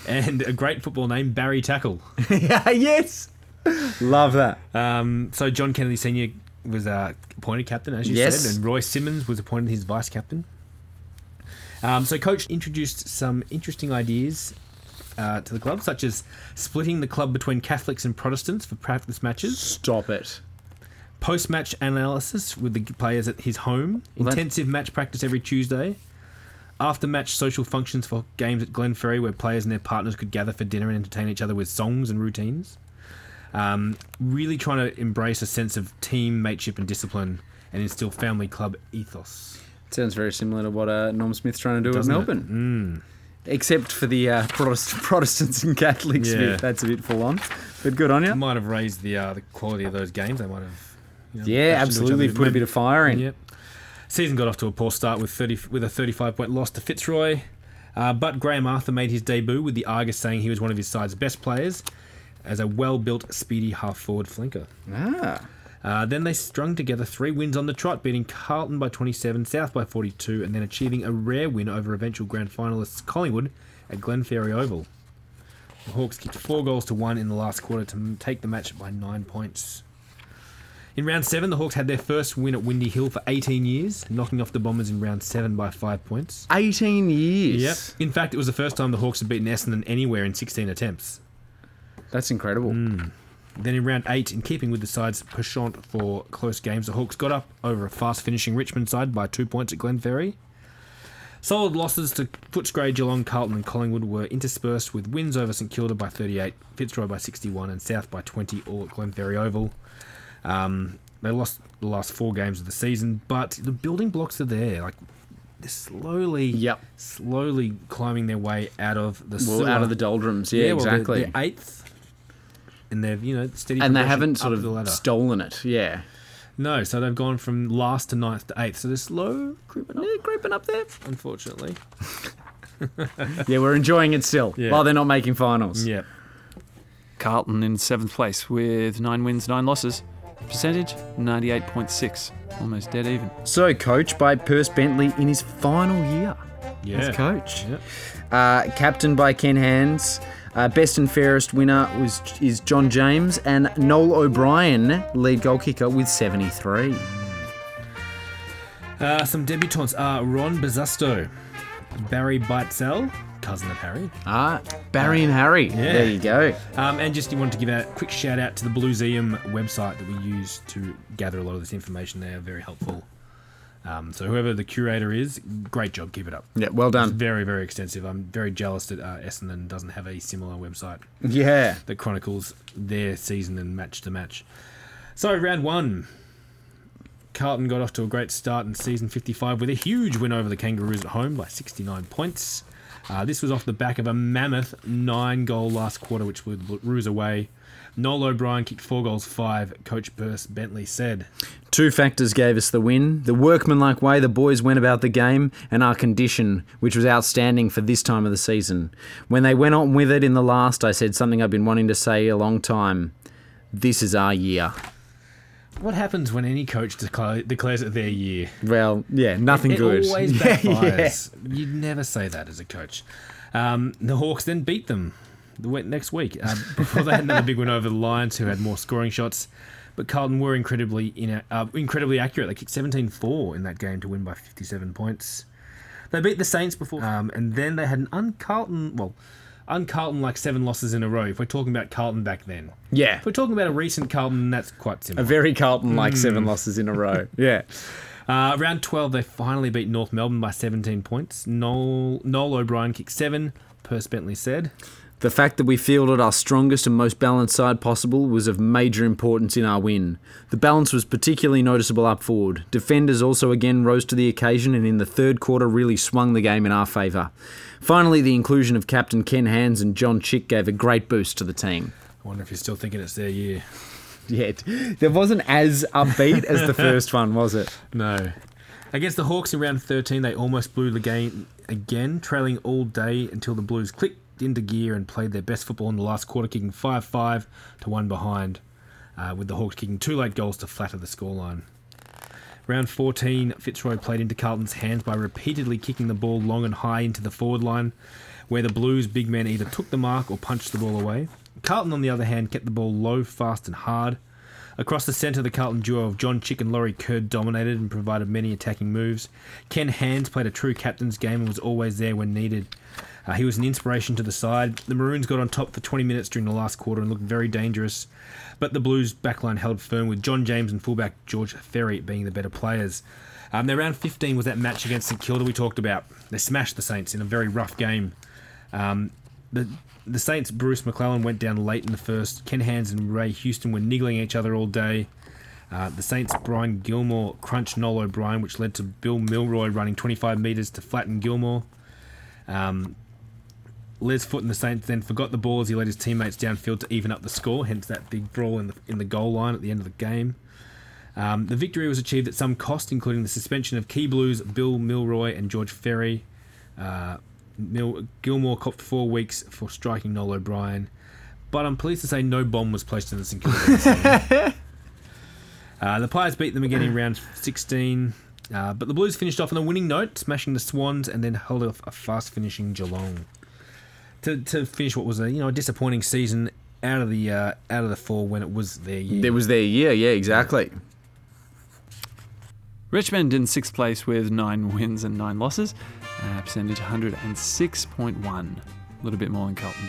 and a great football name, Barry Tackle. yeah, yes. Love that. Um, so John Kennedy Senior was uh, appointed captain, as you Yes. said, and Roy Simmons was appointed his vice captain. Um, so coach introduced some interesting ideas uh, to the club, such as splitting the club between Catholics and Protestants for practice matches, Stop it. post-match analysis with the players at his home, Well, intensive match practice every Tuesday, after-match social functions for games at Glenferrie where players and their partners could gather for dinner and entertain each other with songs and routines. Um, really trying to embrace a sense of team mateship and discipline and instill family club ethos. Sounds very similar to what uh, Norm Smith's trying to do Doesn't at it? Melbourne. Except for the uh, Protest- Protestants and Catholics Yeah. bit. That's a bit full on. But good on you. Might have raised the uh, the quality of those games. They might have. you know, Yeah, bashed into each absolutely. Put a bit of fire in. Yep. Season got off to a poor start with thirty with a thirty-five point loss to Fitzroy, uh, but Graham Arthur made his debut with the Argus saying he was one of his side's best players, as a well-built, speedy half-forward flanker. Ah. Uh, then they strung together three wins on the trot, beating Carlton by 27, South by 42, and then achieving a rare win over eventual grand finalists Collingwood at Glenferrie Oval. The Hawks kicked four goals to one in the last quarter to take the match by nine points. In round seven, the Hawks had their first win at Windy Hill for 18 years, knocking off the Bombers in round seven by five points. 18 years. Yep. In fact, it was the first time the Hawks had beaten Essendon anywhere in 16 attempts. That's incredible. Then in round eight, in keeping with the side's penchant for close games, the Hawks got up over a fast finishing Richmond side by two points at Glenferrie. Solid losses to Footscray, Geelong, Carlton, and Collingwood were interspersed with wins over St Kilda by 38, Fitzroy by 61, and South by 20, all at Glenferrie Oval. Um, they lost the last four games of the season, but the building blocks are there. Like they're slowly, Yep. slowly climbing their way out of the Well, sewer. out of the doldrums. Yeah, well, they're- exactly. They're, eighth, and they've you know steady. and they haven't up sort the of stolen it. Yeah. no, so they've gone from last to ninth to eighth. So they're slow creeping up. creeping up there, unfortunately. Yeah, we're enjoying it still. Yeah. While they're not making finals. Yeah, Carlton in seventh place with nine wins, nine losses. Percentage 98.6, almost dead even. So, coached by Perce Bentley in his final year yeah. as coach. Yep. Uh, captained by Ken Hands. Uh, best and fairest winner was is John James and Noel O'Brien, lead goal kicker with 73. Uh, some debutantes are Ron Bazusto, Barry Beitzel, cousin of Harry, Ah, Barry and Harry. Yeah. There you go. um, and just wanted to give a quick shout out to the Blueseum website that we use to gather a lot of this information. They are very helpful. Um, so whoever the curator is, great job. Keep it up. Yeah, well It's done. very, very extensive. I'm very jealous that uh, Essendon doesn't have a similar website Yeah. that chronicles their season and match to match. So, round one. Carlton got off to a great start in season 55 with a huge win over the Kangaroos at home by 69 points. Uh, this was off the back of a mammoth nine goal last quarter, which would Roos away. Noel O'Brien kicked four goals, five. Coach Perce Bentley said. Two factors gave us the win the workmanlike way the boys went about the game, and our condition, which was outstanding for this time of the season. When they went on with it in the last, I said something I've been wanting to say a long time. This is our year. What happens when any coach decla- declares it their year? Well, yeah, nothing it good. always Yeah, backfires. You'd never say that as a coach. Um, the Hawks then beat them the next week. Uh, before they had another big win over the Lions, who had more scoring shots. But Carlton were incredibly in, uh, incredibly accurate. They kicked 17-4 in that game to win by 57 points. They beat the Saints before, um, and then they had an un-Carlton, well, un-Carlton like seven losses in a row. If we're talking about Carlton back then, Yeah. if we're talking about a recent Carlton, that's quite simple. A similar. very Carlton like seven losses in a row. Yeah. Uh, round 12, they finally beat North Melbourne by 17 points. Noel, Noel O'Brien kicked seven, Perce Bentley said. The fact that we fielded our strongest and most balanced side possible was of major importance in our win. The balance was particularly noticeable up forward. Defenders also again rose to the occasion and in the third quarter really swung the game in our favour. Finally, the inclusion of captain Ken Hands and John Chick gave a great boost to the team. I wonder if you're still thinking it's their year. Yet, there wasn't as upbeat as the first one, was it? No. Against the Hawks in round 13, they almost blew the game again, trailing all day until the Blues clicked into gear and played their best football in the last quarter, kicking 5 5 to 1 behind, uh, with the Hawks kicking two late goals to flatter the scoreline. Round 14, Fitzroy played into Carlton's hands by repeatedly kicking the ball long and high into the forward line, where the Blues big men either took the mark or punched the ball away. Carlton, on the other hand, kept the ball low, fast, and hard. Across the centre, the Carlton duo of John Chick and Laurie Curd dominated and provided many attacking moves. Ken Hands played a true captain's game and was always there when needed. Uh, he was an inspiration to the side. The Maroons got on top for 20 minutes during the last quarter and looked very dangerous, but the Blues backline held firm with John James and fullback George Ferry being the better players. Um, their round 15 was that match against St Kilda we talked about. They smashed the Saints in a very rough game. Um, the the Saints' Bruce McClellan went down late in the first. Ken Hands and Ray Houston were niggling each other all day. Uh, the Saints' Brian Gilmore crunched Noel O'Brien, which led to Bill Milroy running 25 metres to flatten Gilmore. Um, Les Foote and the Saints then forgot the ball as he led his teammates downfield to even up the score, hence that big brawl in the, in the goal line at the end of the game. Um, the victory was achieved at some cost, including the suspension of Key Blues, Bill Milroy, and George Ferry. Uh, Mil- Gilmore copped four weeks for striking Noel O'Brien, but I'm pleased to say no bomb was placed in the St Kilda. uh, the Pies beat them again in round 16, uh, but the Blues finished off on a winning note, smashing the Swans and then held off a fast finishing Geelong. To, to finish what was a you know a disappointing season out of the uh, out of the four when it was their year. There was their year, yeah, exactly. Richmond in sixth place with nine wins and nine losses. Uh, percentage 106.1. A little bit more than Carlton.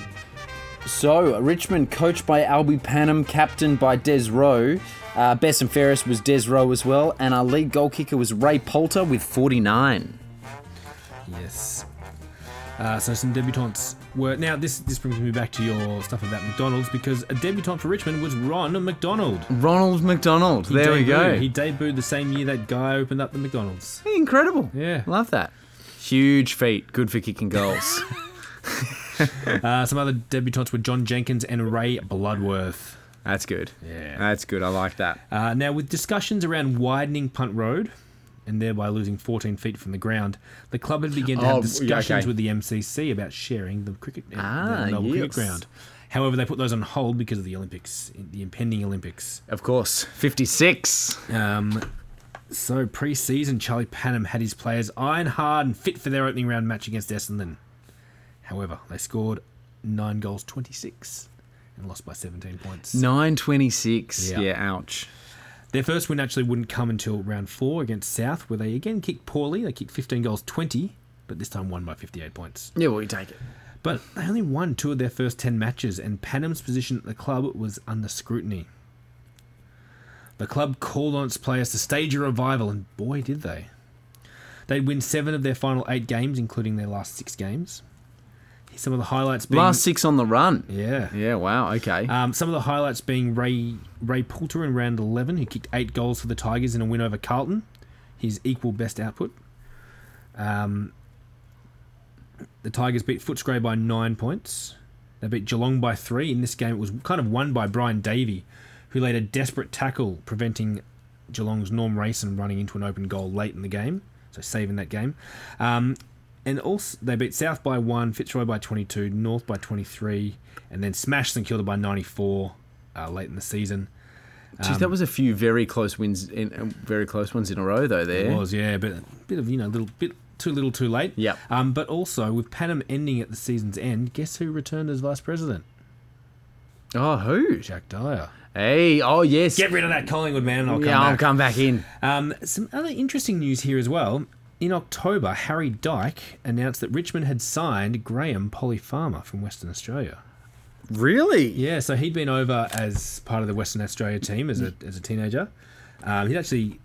So, Richmond, coached by Albie Pannam, captained by Des Rowe. Uh, best and fairest was Des Rowe as well, and our lead goal kicker was Ray Poulter with 49. Yes. Uh, so some debutantes were now. This this brings me back to your stuff about McDonald's because a debutant for Richmond was Ron McDonald. Ronald McDonald, He there we go. debuted- He debuted the same year that guy opened up the McDonald's. Incredible. Yeah. Love that. Huge feat. Good for kicking goals. Uh, some other debutantes were John Jenkins and Ray Bloodworth. That's good. Yeah. That's good. I like that. Uh, now, with discussions around widening Punt Road and thereby losing 14 feet from the ground, the club had begun to Oh, have yeah, discussions okay. with the MCC about sharing the cricket uh, Ah, the Melbourne cricket yes. ground. However, they put those on hold because of the Olympics, the impending Olympics. Of course. 56. Um, so pre-season, Charlie Pannam had his players iron hard and fit for their opening round match against Essendon. However, they scored nine goals, 26, and lost by 17 points. 926. Yeah. Yeah, ouch. Their first win actually wouldn't come until round four against South, where they again kicked poorly. They kicked 15 goals, 20, but this time won by 58 points. Yeah, well, you take it. But they only won two of their first 10 matches, and Pannam's position at the club was under scrutiny. The club called on its players to stage a revival, and boy, did they. They'd win seven of their final eight games, including their last six games. Some of the highlights being. Last six on the run. Yeah. Yeah, wow, okay. Um, some of the highlights being Ray Ray Poulter in round 11, who kicked eight goals for the Tigers in a win over Carlton. His equal best output. Um, the Tigers beat Footscray by nine points. They beat Geelong by three. In this game, it was kind of won by Brian Davey, who laid a desperate tackle, preventing Geelong's Norm Rayson running into an open goal late in the game, so saving that game. Um, and also, they beat South by one, Fitzroy by 22, North by 23, and then smashed St Kilda by 94 uh, late in the season. Geez, that was a few very close wins, in, uh, very close ones in a row, though. There. It was, yeah, but a bit of, you know, a little bit too little too late. Yep. Um, but also, with Pannam ending at the season's end, guess who returned as vice president? Oh, who? Jack Dyer. Hey, oh yes. Get rid of that Collingwood man and I'll come yeah, I'll back. come back in. Um, some other interesting news here as well. In October, Harry Dyke announced that Richmond had signed Graham Polly Farmer from Western Australia. Really? Yeah, so he'd been over as part of the Western Australia team as a, as a teenager. Um, he actually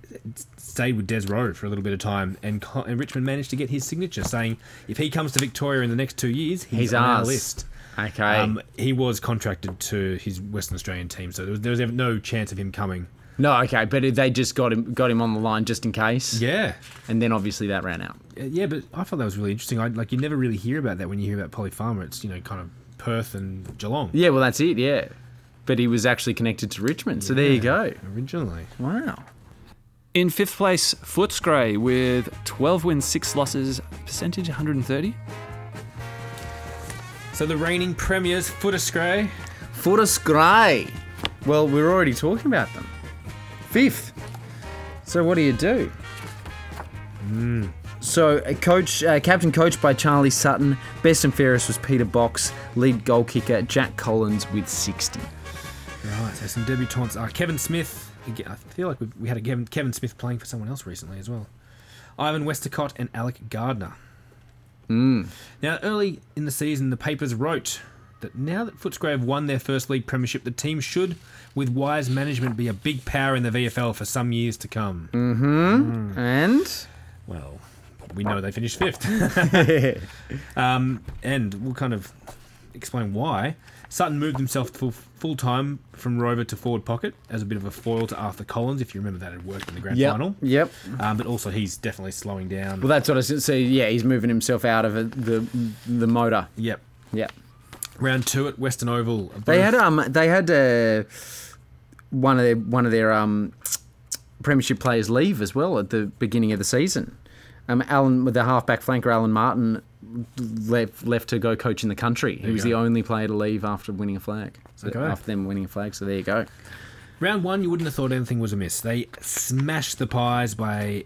stayed with Des Rowe for a little bit of time, and, and Richmond managed to get his signature, saying if he comes to Victoria in the next two years, he's, He's on our list. Okay. Um, he was contracted to his Western Australian team, so there was, there was no chance of him coming. No, okay, but they just got him got him on the line just in case. Yeah, And then obviously that ran out. Uh, yeah, but I thought that was really interesting. I, like you never really hear about that when you hear about Polly Farmer. It's you know kind of Perth and Geelong Yeah, well that's it, yeah. But he was actually connected to Richmond. So there you go. originally. Wow. In fifth place, Footscray with 12 wins, 6 losses, percentage 130. So the reigning premiers, Footscray. Footscray. Well, we're already talking about them. Fifth. So what do you do? So, a coach, uh, captain coached by Charlie Sutton. Best and fairest was Peter Box. Lead goal kicker Jack Collins with 60. Right, so some debutants are Kevin Smith. I feel like we, we had a Kevin, Kevin Smith playing for someone else recently as well. Ivan Westercott and Alec Gardner. Now, early in the season, the papers wrote that now that Footscray have won their first league premiership, the team should, with wise management, be a big power in the VFL for some years to come. And Well, we know they finished fifth. um, and we'll kind of explain why. Sutton moved himself full, full time from rover to forward pocket as a bit of a foil to Arthur Collins, if you remember that had worked in the grand yep, final. yep. Um, but also, he's definitely slowing down. Well, that's what I said. So yeah, he's moving himself out of the the motor. yep. Yep. Round two at Western Oval. They had um they had uh, one of their one of their um premiership players leave as well at the beginning of the season. Um, Alan with the halfback flanker Alan Martin left left to go coach in the country. He was go. the only player to leave after winning a flag. So Okay. after them winning a flag, so there you go. Round one, you wouldn't have thought anything was amiss. They smashed the Pies by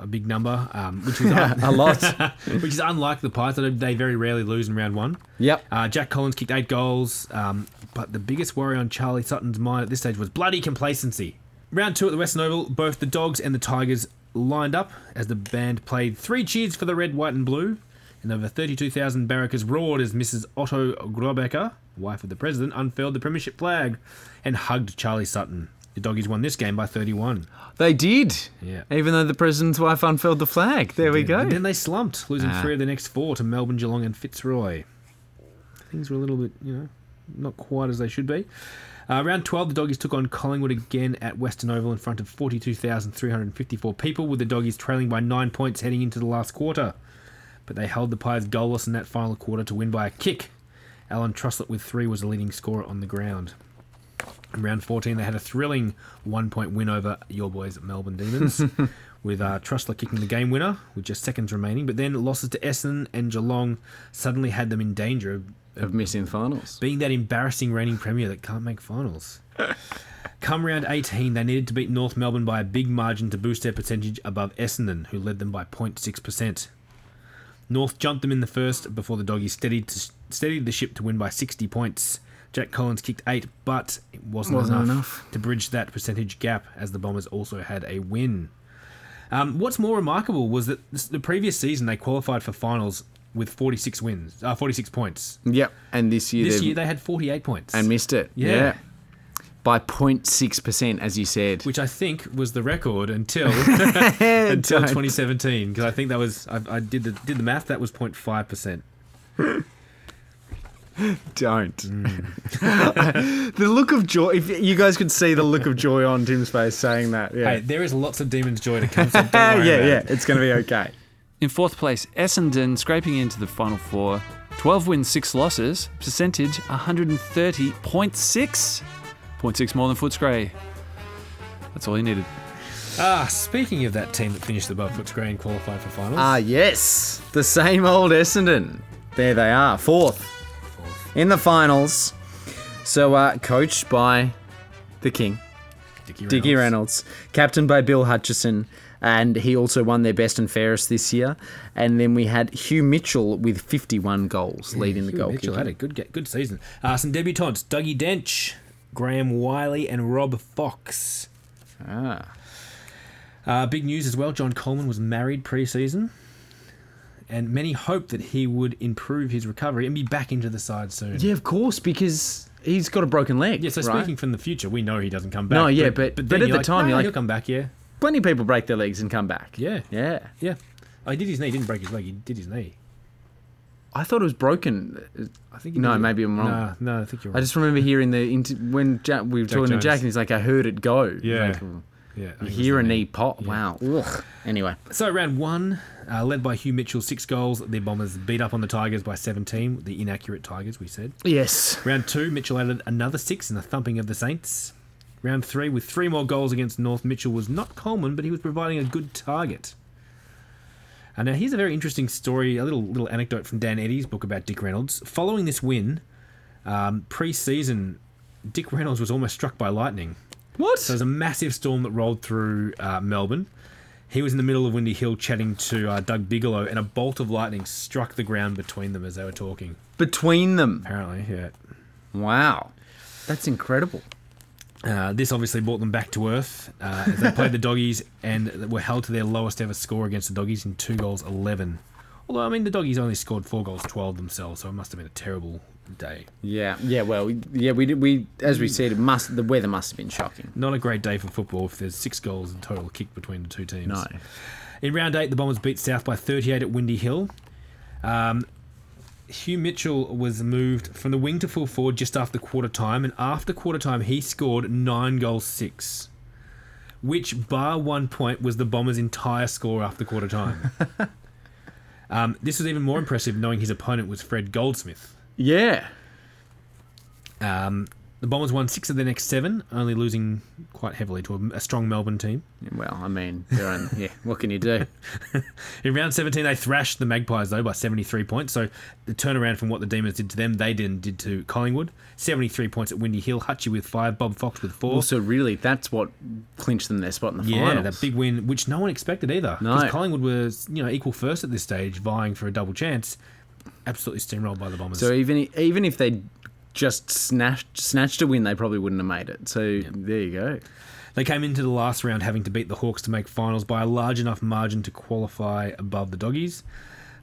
a big number, um, which is un- A lot. which is unlike the Pies. They very rarely lose in round one. yep. Uh, Jack Collins kicked eight goals, um, but the biggest worry on Charlie Sutton's mind at this stage was bloody complacency. Round two at the Western Oval, both the Dogs and the Tigers lined up as the band played three cheers for the red, white, and blue. And over 32,000 barrackers roared as Mrs. Otto Grobecker, wife of the president, unfurled the premiership flag and hugged Charlie Sutton. The Doggies won this game by 31. They did. Yeah. Even though the president's wife unfurled the flag. There we go. And then they slumped, losing Ah. three of the next four to Melbourne, Geelong, and Fitzroy. Things were a little bit, you know, not quite as they should be. Uh, round 12, the Doggies took on Collingwood again at Western Oval in front of 42,354 people, with the Doggies trailing by nine points heading into the last quarter. But they held the Pies goalless in that final quarter to win by a kick. Alan Trussett with three was the leading scorer on the ground. In round 14, they had a thrilling one point win over your boys, Melbourne Demons, with uh, Trussler kicking the game winner with just seconds remaining. But then losses to Essendon and Geelong suddenly had them in danger of Of missing finals. being that embarrassing reigning premier that can't make finals. Come round 18, they needed to beat North Melbourne by a big margin to boost their percentage above Essendon, who led them by 0.6%. North jumped them in the first before the Doggies steadied, to, steadied the ship to win by 60 points. Jack Collins kicked eight, but it wasn't, Wasn't enough, enough. to bridge that percentage gap as the Bombers also had a win. Um, what's more remarkable was that the previous season they qualified for finals with 46 wins, uh, 46 points. Yep. And this year, This year they had 48 points. and missed it. Yeah. By 0.6%, as you said. which I think was the record until until 2017 because I think that was I, I did the did the math that was 0.5 percent. Don't. the look of joy. If you guys could see the look of joy on Tim's face saying that. Yeah. Hey, there is lots of demons joy to come. So don't yeah, worry yeah, about yeah. it. It's going to be okay. In fourth place, Essendon scraping into the final four. 12 wins, 6 losses. Percentage 130.6. 0.6 more than Footscray. That's all you needed. Ah, speaking of that team that finished above Footscray and qualified for finals. Ah, yes. The same old Essendon. There they are. Fourth. In the finals. So, uh, coached by the King. Dickie Dickie Reynolds, captained by Bill Hutchison, and he also won their best and fairest this year. And then we had Hugh Mitchell with 51 goals, leading the goal Mitchell had a good good season. Uh, some debutantes: Dougie Dench, Graham Wiley, and Rob Fox. Ah. Uh, big news as well. John Coleman was married pre-season, and many hoped that he would improve his recovery and be back into the side soon. Yeah, of course, because he's got a broken leg. Yeah, so right? speaking from the future, we know he doesn't come back. No, yeah, but- but then at the like, time, "Nah, you're like- he'll come back. Yeah, plenty of people break their legs and come back. yeah, Yeah. yeah. Oh, he did his knee. He didn't break his leg. He did his knee. I thought it was broken. I think. No, did maybe I'm wrong. Nah, no, I think you're Wrong. I just remember hearing the inter- when Jack, we were Jack talking Jones. to Jack, and he's like, "I heard it go." Yeah. Like, oh, yeah, you think it was hear a knee pop. Wow. Ugh. Anyway, So round one, uh, led by Hugh Mitchell, six goals. The Bombers beat up on the Tigers by 17. The inaccurate Tigers, we said. yes. Round two, Mitchell added another six in the thumping of the Saints. Round three, with three more goals against North, Mitchell was not Coleman, but he was providing a good target. And now here's a very interesting story, a little little anecdote from Dan Eddy's book about Dick Reynolds. Following this win, um, pre-season, Dick Reynolds was almost struck by lightning. What? So there's a massive storm that rolled through uh, Melbourne. He was in the middle of Windy Hill chatting to uh, Doug Bigelow, and a bolt of lightning struck the ground between them as they were talking. Between them. Apparently, yeah. Wow. That's incredible. Uh, this obviously brought them back to earth uh, as they played the doggies and were held to their lowest ever score against the doggies in two goals eleven. Although I mean the doggies only scored four goals twelve themselves, so it must have been a terrible day. Yeah. Yeah. Well. Yeah. We did. We as we said, it must. The weather must have been shocking. Not a great day for football if there's six goals in total kicked between the two teams. No. In round eight, the Bombers beat South by 38 at Windy Hill. Um, Hugh Mitchell was moved from the wing to full forward just after quarter time, and after quarter time, he scored nine goals six, which, bar one point, was the Bombers' entire score after quarter time. um, this was even more impressive knowing his opponent was Fred Goldsmith. Yeah. Um, the Bombers won six of the next seven, only losing quite heavily to a, a strong Melbourne team. Well, I mean, they're on, yeah. What can you do? In round 17, they thrashed the Magpies, though, by 73 points. So the turnaround from what the Demons did to them, they didn't did to Collingwood. 73 points at Windy Hill, Hutchie with five, Bob Fox with four. Also, really, that's what clinched them their spot in the yeah, finals. that big win, which no one expected either. No. Because Collingwood was, you know, equal first at this stage, vying for a double chance. Absolutely steamrolled by the Bombers. So even even if they just snatched snatched a win, they probably wouldn't have made it. So there you go. They came into the last round having to beat the Hawks to make finals by a large enough margin to qualify above the Doggies.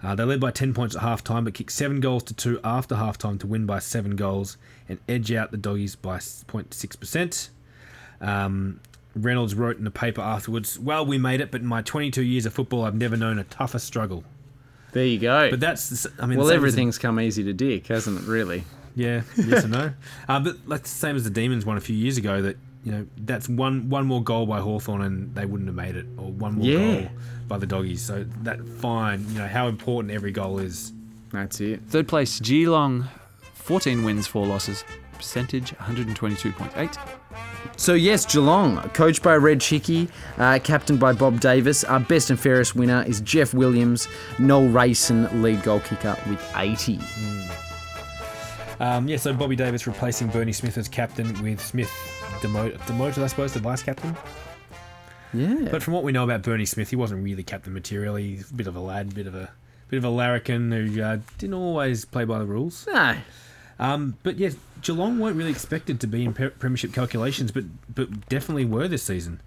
Uh, they led by 10 points at half time, but kicked 7 goals to 2 after half time to win by 7 goals and edge out the Doggies by 0.6%. Um, Reynolds wrote in the paper afterwards, Well, we made it, but in my 22 years of football, I've never known a tougher struggle. There you go. But that's, I mean, well, the same everything's come easy to Dick, hasn't it? Really. yeah, yes and no. Uh, but that's the same as the Demons one a few years ago. That you know, that's one one more goal by Hawthorn and they wouldn't have made it, or one more Yeah. goal by the Doggies. So that fine, you know, how important every goal is. That's it. Third place, Geelong, 14 wins, 4 losses. Percentage 122.8. So yes, Geelong, coached by Reg Hickey, uh, captained by Bob Davis. Our best and fairest winner is Geoff Williams. Noel Rayson, lead goal kicker with 80. Um, yeah, so Bobby Davis replacing Bernie Smith as captain with Smith demoted, demoted I suppose, to vice captain. Yeah. But from what we know about Bernie Smith, he wasn't really captain material. He's a bit of a lad, bit of a bit of a larrikin who uh, didn't always play by the rules. no. Um, but yes, Geelong weren't really expected to be in premiership calculations, but but definitely were this season.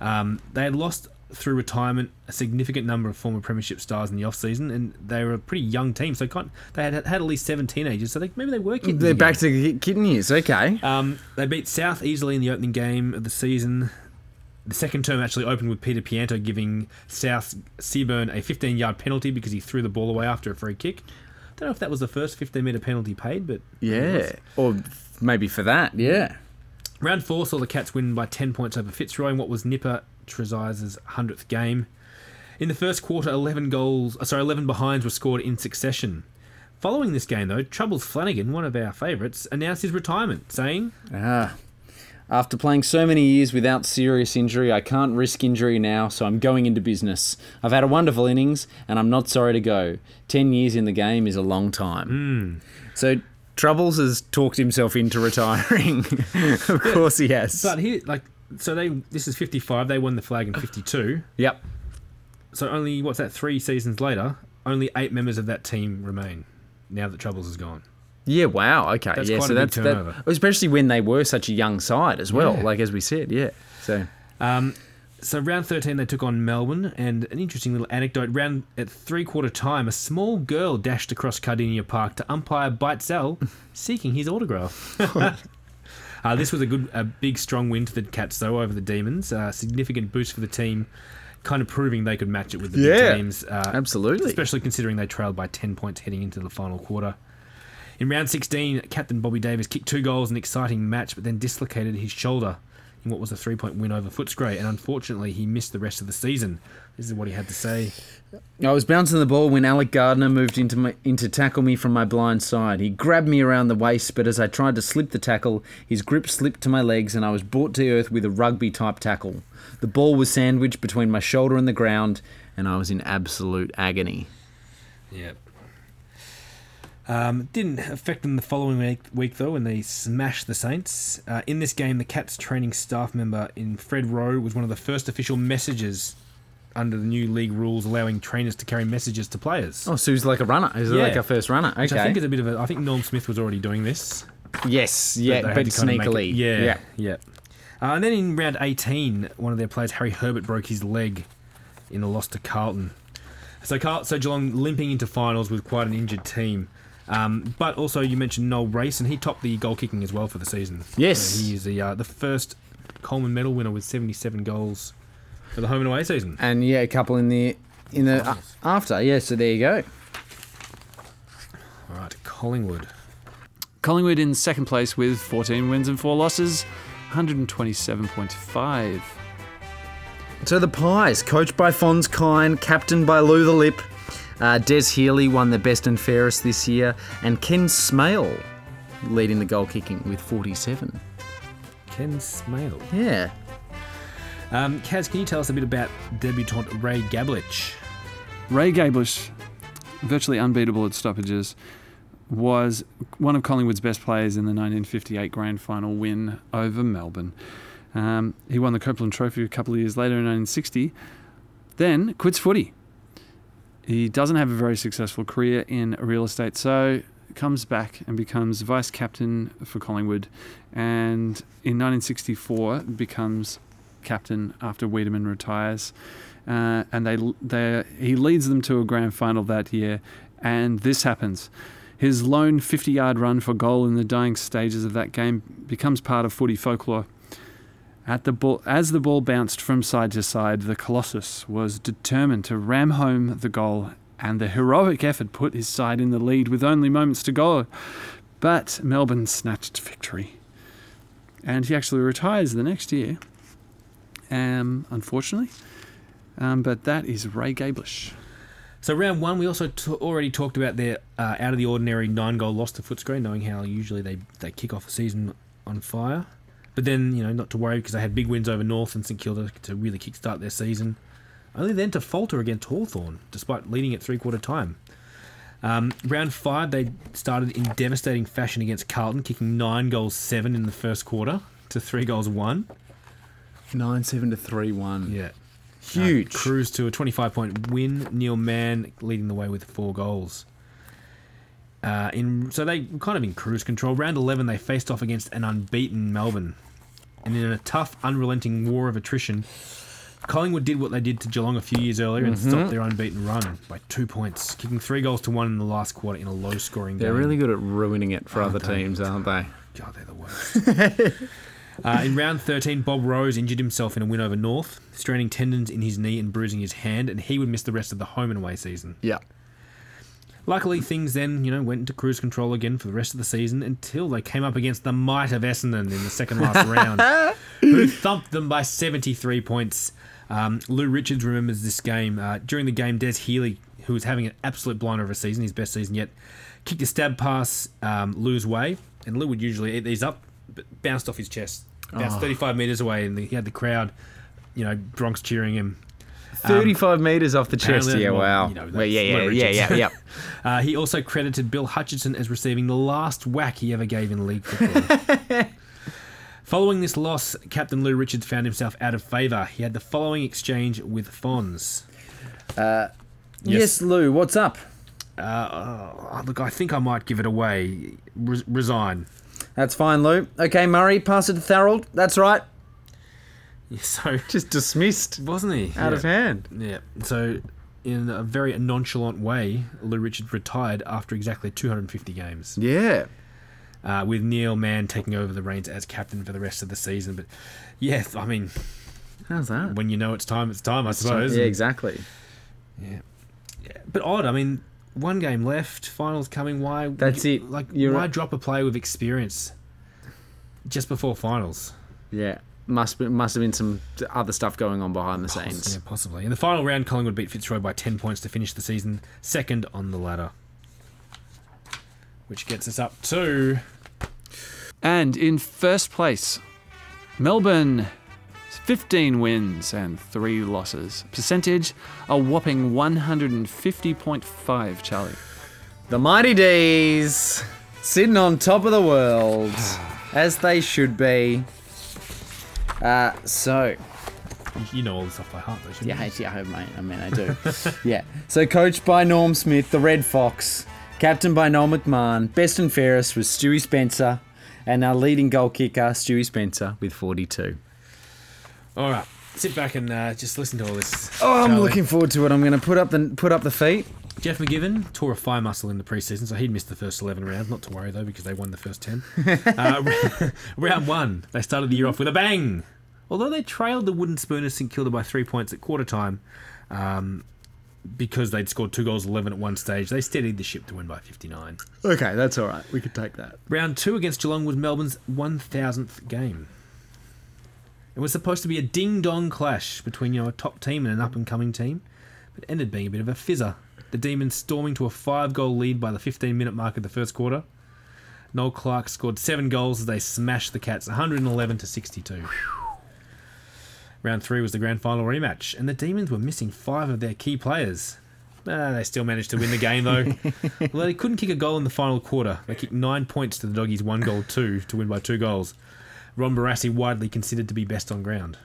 Um, they had lost through retirement a significant number of former premiership stars in the off season, and they were a pretty young team. So kind they had had at least seven teenagers, so they, maybe they were kidding. They're back to ki- kitten years. Okay. Um, they beat South easily in the opening game of the season. The second term actually opened with Peter Pianto giving South Seaburn a 15 yard penalty because he threw the ball away after a free kick. I don't know if that was the first 15 metre penalty paid, but Yeah. Or maybe for that. Yeah. Round four saw the Cats win by 10 points over Fitzroy in what was Nipper Trezise's 100th game. In the first quarter, 11 goals, uh, sorry, 11 behinds were scored in succession. Following this game, though, Troubles Flanagan, one of our favourites, announced his retirement, saying, Ah. After playing so many years without serious injury, I can't risk injury now, so I'm going into business. I've had a wonderful innings, and I'm not sorry to go. Ten years in the game is a long time. Hmm. So Troubles has talked himself into retiring. of course he has. But here, like, so they, this is 55, they won the flag in 52. yep. So only, what's that, three seasons later, only eight members of that team remain now that Troubles is gone. Yeah. Wow. Okay. That's yeah. quite so that's that, turnover. especially when they were such a young side as well. Yeah. Like as we said. Yeah. So Um, So round 13 they took on Melbourne and an interesting little anecdote round at three quarter time a small girl dashed across Kardinia Park to umpire Beitzel seeking his autograph. uh, this was a good a big strong win to the Cats though over the Demons. Uh, significant boost for the team kind of proving they could match it with the Yeah, big teams. Uh, absolutely. Especially considering they trailed by 10 points heading into the final quarter. In round 16, Captain Bobby Davis kicked two goals in an exciting match, but then dislocated his shoulder in what was a three point win over Footscray, and unfortunately, he missed the rest of the season. This is what he had to say. I was bouncing the ball when Alec Gardner moved into my, in to tackle me from my blind side. He grabbed me around the waist, but as I tried to slip the tackle, his grip slipped to my legs and I was brought to earth with a rugby type tackle. The ball was sandwiched between my shoulder and the ground, and I was in absolute agony. Yep. Um, didn't affect them the following week, week though, when they smashed the Saints. Uh, in this game, the Cats training staff member in Fred Rowe was one of the first official messages under the new league rules allowing trainers to carry messages to players. Oh, so he's like a runner. He's Yeah. like a first runner. Which I think it's a bit of a. I think Norm Smith was already doing this. Yes, yeah, but it- sneakily. yeah, yeah. Uh, and then in round 18, one of their players, Harry Herbert, broke his leg in a loss to Carlton. So, Carl, so Geelong limping into finals with quite an injured team. Um, but also, you mentioned Noel Race, and he topped the goal kicking as well for the season. Yes. So he is the uh, the first Coleman Medal winner with 77 goals for the home and away season. And yeah, a couple in the in the uh, after. Yeah, so there you go. All right, Collingwood. Collingwood in second place with 14 wins and 4 losses, 127.5. So the Pies, coached by Phonse Kyne, captained by Lou the Lip. Uh, Des Healy won the best and fairest this year, and Ken Smale leading the goal kicking with 47. Ken Smale. Yeah. Um, Kaz, can you tell us a bit about debutant Ray Gabelich? Ray Gabelich, virtually unbeatable at stoppages, was one of Collingwood's best players in the 1958 grand final win over Melbourne. Um, he won the Copeland Trophy a couple of years later in 1960, then quits footy. He doesn't have a very successful career in real estate, so comes back and becomes vice captain for Collingwood, and in 1964 becomes captain after Weideman retires. Uh, and they, they, he leads them to a grand final that year, and this happens. His lone 50 yard run for goal in the dying stages of that game becomes part of footy folklore. The as the ball bounced from side to side, the Colossus was determined to ram home the goal, and the heroic effort put his side in the lead with only moments to go. But Melbourne snatched victory, and he actually retires the next year. Um, unfortunately, um, but that is Ray Gabelich. So round one, we also t- already talked about their uh, out of the ordinary nine goal loss to Footscray, knowing how usually they they kick off a season on fire. But then you know not to worry because they had big wins over North and St Kilda to really kickstart their season. Only then to falter against Hawthorn, despite leading at three quarter time. Um, round five, they started in devastating fashion against Carlton, kicking nine goals seven in the first quarter to three goals one. 9 7 to 3 1. Yeah. Huge. Uh, cruise to a 25 point win. Neil Mann leading the way with four goals. Uh, in so they were kind of in cruise control. Round 11, they faced off against an unbeaten Melbourne, and in a tough, unrelenting war of attrition, Collingwood did what they did to Geelong a few years earlier and stopped their unbeaten run by two points, kicking three goals to one in the last quarter in a low-scoring game. They're really good at ruining it for Oh, other teams, aren't they? God, they're the worst. uh, in round 13, Bob Rose injured himself in a win over North, straining tendons in his knee and bruising his hand, and he would miss the rest of the home and away season. Yeah. Luckily, things then, you know, went into cruise control again for the rest of the season until they came up against the might of Essendon in the second last round, who thumped them by 73 points. Um, Lou Richards remembers this game. Uh, during the game, Des Healy, who was having an absolute blinder of a season, his best season yet, kicked a stab pass um, Lou's way, and Lou would usually eat these up, but bounced off his chest, bounced 35 metres away, and he had the crowd, you know, Bronx cheering him. 35 metres off the chest. Yeah, well, wow. you know, well, yeah, yeah, yeah, yeah, yeah. Uh, he also credited Bill Hutchinson as receiving the last whack he ever gave in league football. Following this loss, Captain Lou Richards found himself out of favour. He had the following exchange with Phonse. yes. Lou, what's up? Uh, oh, look, I think I might give it away. Re- resign. That's fine, Lou. Okay, Murray, pass it to Thorold. That's right. So Just dismissed wasn't he out yeah. of hand. Yeah. So in a very nonchalant way, Lou Richard retired after exactly 250 games, Yeah. uh, with Neil Mann taking over the reins as captain for the rest of the season. But yeah, I mean, How's that? when you know it's time, it's time, I suppose. Yeah, exactly. Yeah. yeah. But odd. I mean, one game left, finals coming. Why? That's it. Like, You're why right. drop a player with experience just before finals? Yeah. Must be, must have been some other stuff going on behind the scenes. Yeah, possibly. In the final round, Collingwood beat Fitzroy by 10 points to finish the season second on the ladder. Which gets us up to. And in first place, Melbourne, 15 wins and 3 losses. Percentage, a whopping 150.5, Charlie. The Mighty D's sitting on top of the world, as they should be. Uh, so, You know all this off by heart, though, shouldn't yeah, yeah, I mean, I mean, I do. yeah. So, coached by Norm Smith, the Red Fox, captain by Noel McMahon, best and fairest was Stewie Spencer, and our leading goal kicker, Stewie Spencer, with 42. All right. Sit back and uh, just listen to all this. Oh, I'm Charlie. looking forward to it. I'm going to put up the put up the feet. Geoff McGivern tore a thigh muscle in the preseason, so he'd missed the first 11 rounds. Not to worry, though, because they won the first 10. uh, round one, they started the year off with a bang. Although they trailed the Wooden Spooners St Kilda by three points at quarter time, um, because they'd scored two goals 11 at one stage, they steadied the ship to win by 59. Okay, that's all right. We could take that. Round two against Geelong was Melbourne's 1000th game. It was supposed to be a ding dong clash between you know, a top team and an up and coming team, but it ended being a bit of a fizzer. The Demons storming to a five goal lead by the 15 minute mark of the first quarter. Noel Clark scored seven goals as they smashed the Cats 111 to 62. Round three was the grand final rematch, and the Demons were missing five of their key players. Ah, they still managed to win the game though. Although they couldn't kick a goal in the final quarter, they kicked nine points to the Doggies' one goal two to win by two goals. Ron Barassi widely considered to be best on ground.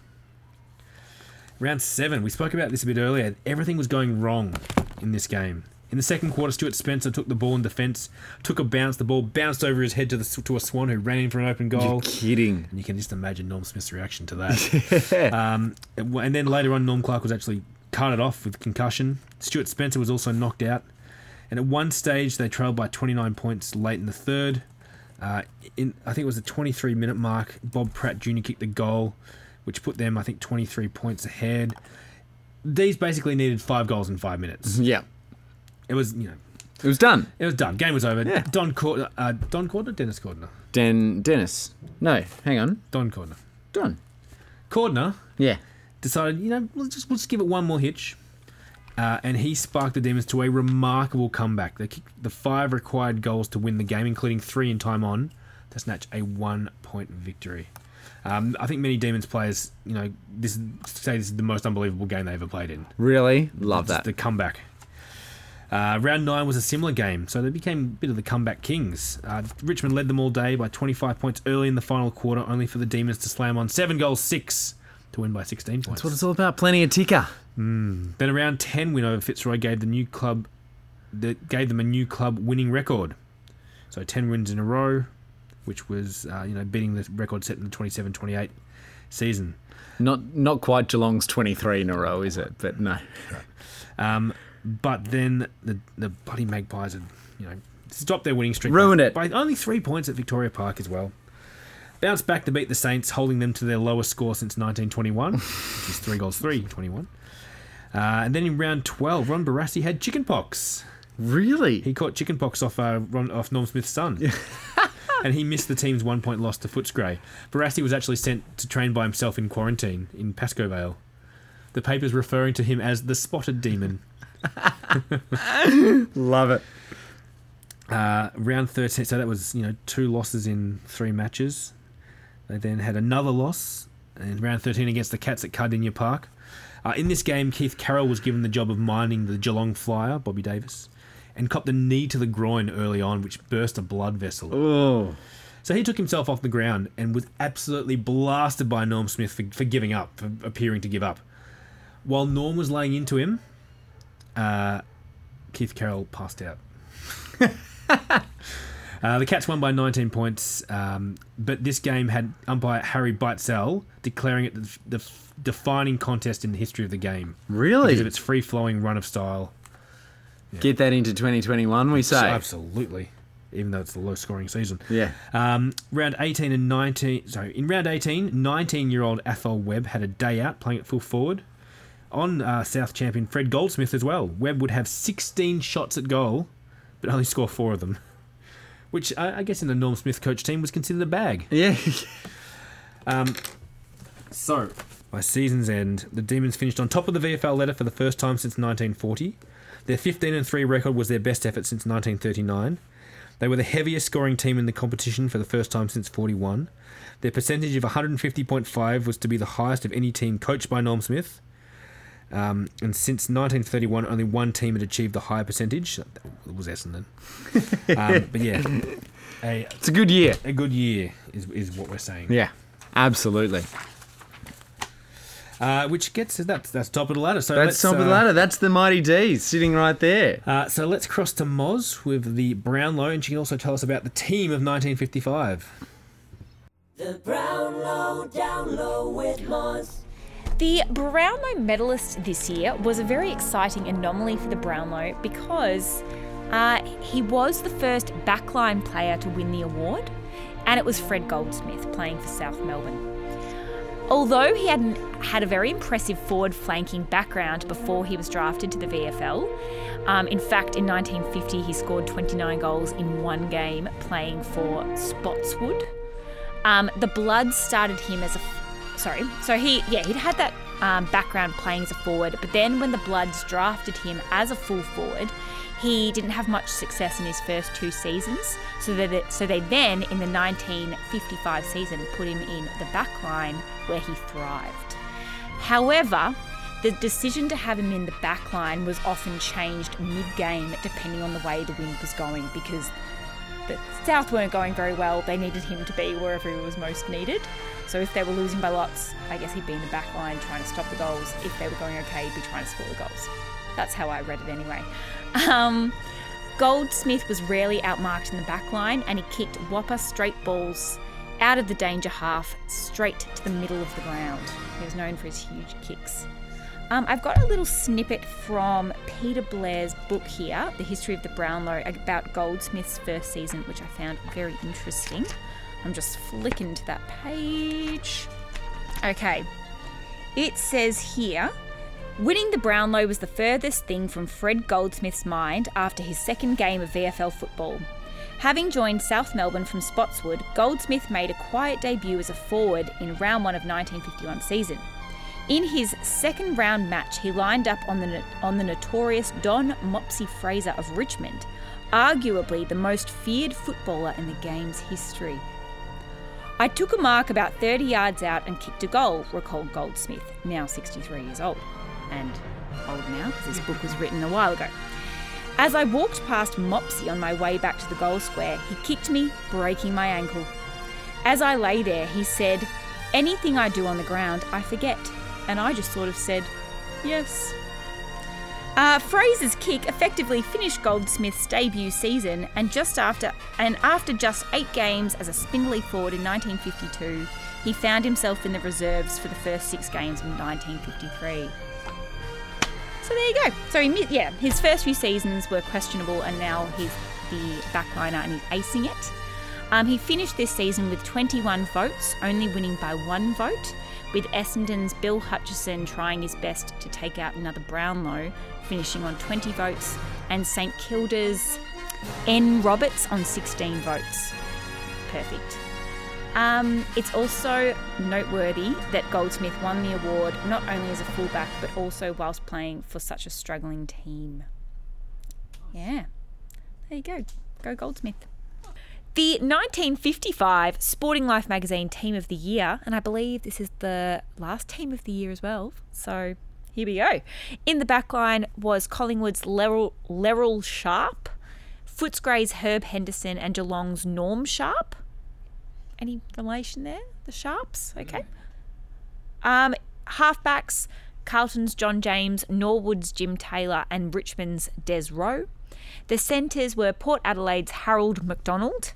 Round seven, we spoke about this a bit earlier. Everything was going wrong in this game. In the second quarter, Stuart Spencer took the ball in defence, took a bounce, the ball bounced over his head to, the, to a Swan who ran in for an open goal. You're Kidding. And you can just imagine Norm Smith's reaction to that. um, and then later on, Norm Clark was actually carted off with concussion. Stuart Spencer was also knocked out. And at one stage, they trailed by 29 points late in the third. Uh, in I think it was the 23 minute mark. Bob Pratt Jr. kicked the goal, which put them, I think, 23 points ahead. These basically needed five goals in five minutes. Yeah. It was, you know, It was done. it was done. Game was over. Yeah. Don Cordner, uh, Don Cordner, Dennis Cordner, Den Dennis. No, hang on. Don Cordner, Don. Cordner Yeah. decided, you know, we'll just we'll just give it one more hitch. Uh, and he sparked the Demons to a remarkable comeback. They kicked the five required goals to win the game, including three in time on, to snatch a one-point victory. Um, I think many Demons players, you know, this say this is the most unbelievable game they ever played in. Really? Love Just that. The comeback. Uh, round nine was a similar game, so they became a bit of the comeback kings. Uh, Richmond led them all day by 25 points early in the final quarter, only for the Demons to slam on seven goals six to win by 16 points. That's what it's all about. Plenty of ticker. Then a round 10 win over Fitzroy gave the new club that gave them a new club winning record. So 10 wins in a row, which was uh, you know beating the record set in the 27-28 season. Not not quite Geelong's 23 in a row, is it? But no. Um, but then the the bloody Magpies had you know stopped their winning streak. Ruined by, it. by only three points at Victoria Park as well. Bounced back to beat the Saints, holding them to their lowest score since 1921, which is three goals three 21. Uh, and then in round 12, Ron Barassi had chickenpox. Really? He caught chickenpox off uh, Ron, off Norm Smith's son. and he missed the team's one point loss to Footscray. Barassi was actually sent to train by himself in quarantine in Pascoe Vale. The papers referring to him as the spotted demon. Love it. Uh, round 13, so that was, you know, two losses in three matches. They then had another loss in round 13 against the Cats at Kardinia Park. Uh, in this game, Keith Carroll was given the job of minding the Geelong flyer, Bobby Davis, and copped a knee to the groin early on, which burst a blood vessel. Oh. So he took himself off the ground and was absolutely blasted by Norm Smith for, for giving up, for appearing to give up. While Norm was laying into him, uh, Keith Carroll passed out. Uh, the Cats won by 19 points, um, but this game had umpire Harry Beitzel declaring it the, the f- defining contest in the history of the game Really? because of its free-flowing run of style. Get that into 2021, we say. Absolutely, even though it's the low-scoring season. Yeah. Um, round 18 and 19. Sorry, in round 18, 19-year-old Athol Webb had a day out playing at full forward. On uh, South champion Fred Goldsmith as well. Webb would have 16 shots at goal, but only score four of them, which uh, I guess in the Norm Smith coach team was considered a bag. Yeah. Um, so, by season's end, the Demons finished on top of the VFL ladder for the first time since 1940. Their 15 and 3 record was their best effort since 1939. They were the heaviest scoring team in the competition for the first time since 41. Their percentage of 150.5 was to be the highest of any team coached by Norm Smith. Um, and since 1931, only one team had achieved the higher percentage. It was Essendon. um, but yeah, a, It's a good year. a good year is, is what we're saying. Yeah. Absolutely. Uh, which gets that's that's top of the ladder. So That's top of the uh, ladder. That's the Mighty D's sitting right there. Uh, so let's cross to Moz with the Brownlow, and she can also tell us about the team of 1955. The Brownlow Down Low with Moz. The Brownlow medalist this year was a very exciting anomaly for the Brownlow because uh, he was the first backline player to win the award, and it was Fred Goldsmith playing for South Melbourne. Although he hadn't had a very impressive forward flanking background before he was drafted to the VFL, um, in fact, in 1950 he scored 29 goals in one game playing for Spotswood. Um, the Bloods started him as a sorry. So he, yeah, he'd had that um, background playing as a forward, but then when the Bloods drafted him as a full forward, he didn't have much success in his first two seasons. So that it, so they then in the 1955 season put him in the back line where he thrived. However, the decision to have him in the back line was often changed mid-game depending on the way the wind was going because the South weren't going very well. They needed him to be wherever he was most needed. So if they were losing by lots, I guess he'd be in the back line trying to stop the goals. If they were going okay, he'd be trying to score the goals. That's how I read it anyway. Um, Goldsmith was rarely outmarked in the back line and he kicked whopper straight balls out of the danger half straight to the middle of the ground. He was known for his huge kicks. Um, I've got a little snippet from Peter Blair's book here, The History of the Brownlow, about Goldsmith's first season, which I found very interesting. I'm just flicking to that page. Okay. It says here winning the Brownlow was the furthest thing from Fred Goldsmith's mind after his second game of VFL football. Having joined South Melbourne from Spotswood, Goldsmith made a quiet debut as a forward in round one of 1951 season. In his second round match, he lined up on the on the notorious Don Mopsy Fraser of Richmond, arguably the most feared footballer in the game's history. I took a mark about 30 yards out and kicked a goal, recalled Goldsmith, now 63 years old. And old now, because this book was written a while ago. As I walked past Mopsy on my way back to the goal square, he kicked me, breaking my ankle. As I lay there, he said, Anything I do on the ground, I forget. And I just sort of said, Yes. Uh, Fraser's kick effectively finished Goldsmith's debut season, and just after and after just eight games as a spindly forward in 1952, he found himself in the reserves for the first six games in 1953. So there you go. So he, yeah, his first few seasons were questionable, and now he's the backliner and he's acing it. Um, he finished this season with 21 votes, only winning by one vote, with Essendon's Bill Hutchison trying his best to take out another Brownlow, finishing on 20 votes, and St Kilda's N. Roberts on 16 votes. Perfect. Um, it's also noteworthy that Goldsmith won the award not only as a fullback but also whilst playing for such a struggling team. Yeah, there you go. Go Goldsmith. The 1955 Sporting Life magazine Team of the Year, and I believe this is the last Team of the Year as well. So here we go. In the backline was Collingwood's Lerrell, Lerrell Sharp, Footscray's Herb Henderson, and Geelong's Norm Sharp. Any relation there? The Sharps? Okay. Um, halfbacks, Carlton's John James, Norwood's Jim Taylor, and Richmond's Des Rowe. The centres were Port Adelaide's Harold McDonald,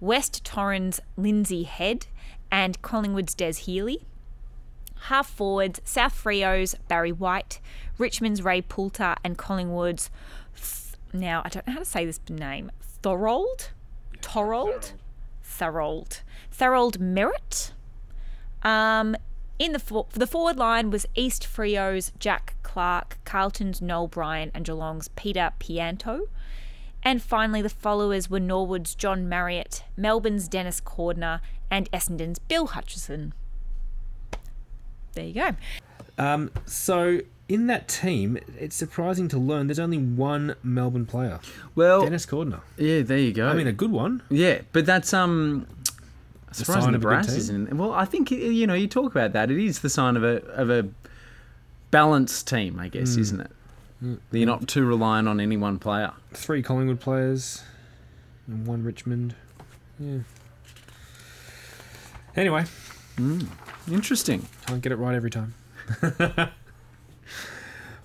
West Torrens' Lindsay Head, and Collingwood's Des Healy. Half forwards, South Freo's Barry White, Richmond's Ray Poulter, and Collingwood's. Th- now, I don't know how to say this name. Thorold? Thorold? Thorold. Thorold Merritt. Um, in the for- the forward line was East Freo's Jack Clark, Carlton's Noel Bryan, and Geelong's Peter Pianto. And finally, the followers were Norwood's John Marriott, Melbourne's Dennis Cordner, and Essendon's Bill Hutchison. There you go. Um, so in that team, it's surprising to learn there's only one Melbourne player, Well, Dennis Cordner. yeah, there you go. I mean, a good one. yeah, but that's um. Surprising sign the of a good brass isn't. Well, I think you know you talk about that. It is the sign of a of a balanced team, I guess, isn't it? That you're not too reliant on any one player. Three Collingwood players and one Richmond. Yeah. Anyway, hmm. Interesting. can't get it right every time.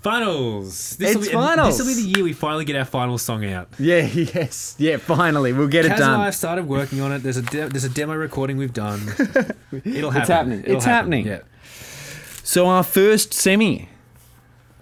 finals. This'll It's be, finals. This will be the year we finally get our final song out. Yeah. Yes. Yeah. Finally, we'll get it Kaz done. and I have started working on it. There's a de- there's a demo recording we've done. It'll happen. It's happening. It'll It's happen. happening. Yeah. So our first semi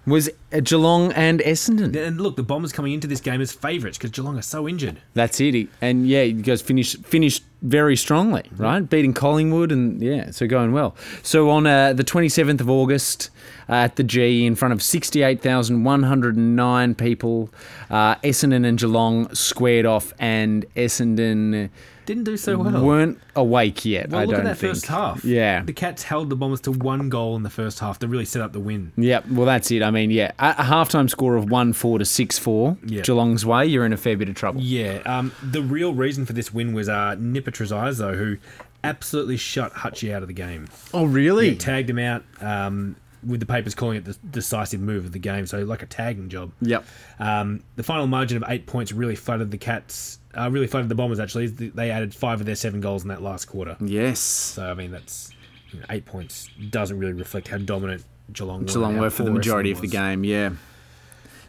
was at Geelong and Essendon. And look, the Bombers coming into this game as favourites because Geelong are so injured. That's it. And yeah, you guys finished finished very strongly, right? Beating Collingwood and yeah, so going well. So on uh, the 27th of August uh, at the G in front of 68,109 people, uh, Essendon and Geelong squared off and Essendon Didn't do so well. weren't awake yet, well, I look don't at that think. first half. Yeah. The Cats held the Bombers to one goal in the first half to really set up the win. Yeah, well, that's it. I mean, yeah, a, a halftime score of 1 4 to 6 4, Yeah. Geelong's way, you're in a fair bit of trouble. Yeah. Um, the real reason for this win was uh, Nipper Trezise, who absolutely shut Hutchie out of the game. Oh, really? He tagged him out um, with the papers calling it the decisive move of the game. So like a tagging job. Yep. Um, the final margin of eight points really flooded the Cats. Uh, really flattered the Bombers. Actually, they added five of their seven goals in that last quarter. Yes. So I mean, that's you know, eight points doesn't really reflect how dominant Geelong were. Geelong were for the majority of the game, yeah.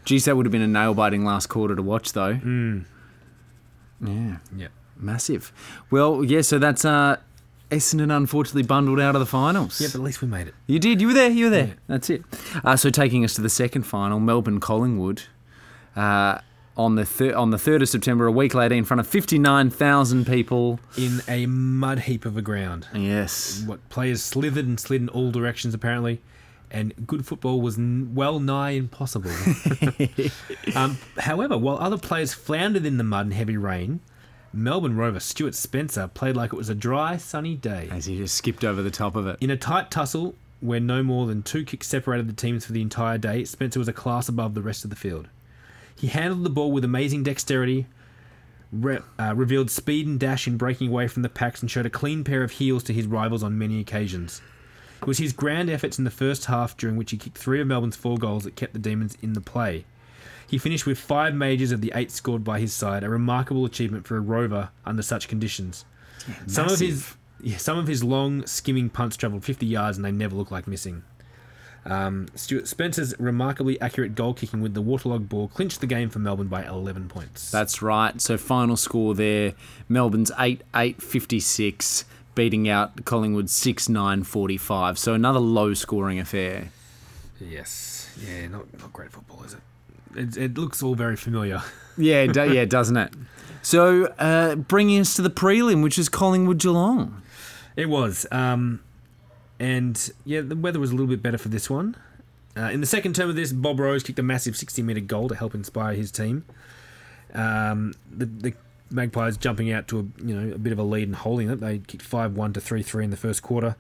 Geez, that would have been a nail biting last quarter to watch, though. Mm. Yeah, Yeah. massive. Well, yeah, so that's uh, Essendon unfortunately bundled out of the finals. Yeah, but at least we made it. You did. You were there. You were there. Yeah. That's it. Uh, so taking us to the second final, Melbourne Collingwood, uh, on the thir- on the third of September, a week later, in front of fifty nine thousand people. In a mud heap of a ground. Yes. What players slithered and slid in all directions apparently, and good football was n- well nigh impossible. um, however, while other players floundered in the mud and heavy rain, Melbourne rover Stuart Spencer played like it was a dry, sunny day. As he just skipped over the top of it. In a tight tussle where no more than two kicks separated the teams for the entire day, Spencer was a class above the rest of the field. He handled the ball with amazing dexterity, re- uh, revealed speed and dash in breaking away from the packs, and showed a clean pair of heels to his rivals on many occasions. It was his grand efforts in the first half, during which he kicked three of Melbourne's four goals, that kept the Demons in the play. He finished with five majors of the eight scored by his side, a remarkable achievement for a rover under such conditions. some of his yeah, some of his long skimming punts travelled 50 yards and they never looked like missing. Um, Stuart Spencer's remarkably accurate goal kicking with the waterlogged ball clinched the game for Melbourne by 11 points. That's right. So final score there, Melbourne's 8 8 56, beating out Collingwood 6 9 45. So another low scoring affair. yes, yeah, not not great football, is it? It, it looks all very familiar. Yeah, do, yeah, doesn't it? So uh, bringing us to the prelim, which is Collingwood Geelong. It was. Um, and yeah, the weather was a little bit better for this one. Uh, in the second term of this, Bob Rose kicked a massive 60 metre goal to help inspire his team. Um, the, the Magpies jumping out to a you know a bit of a lead and holding it. They kicked 5 1 to 3 3 in the first quarter.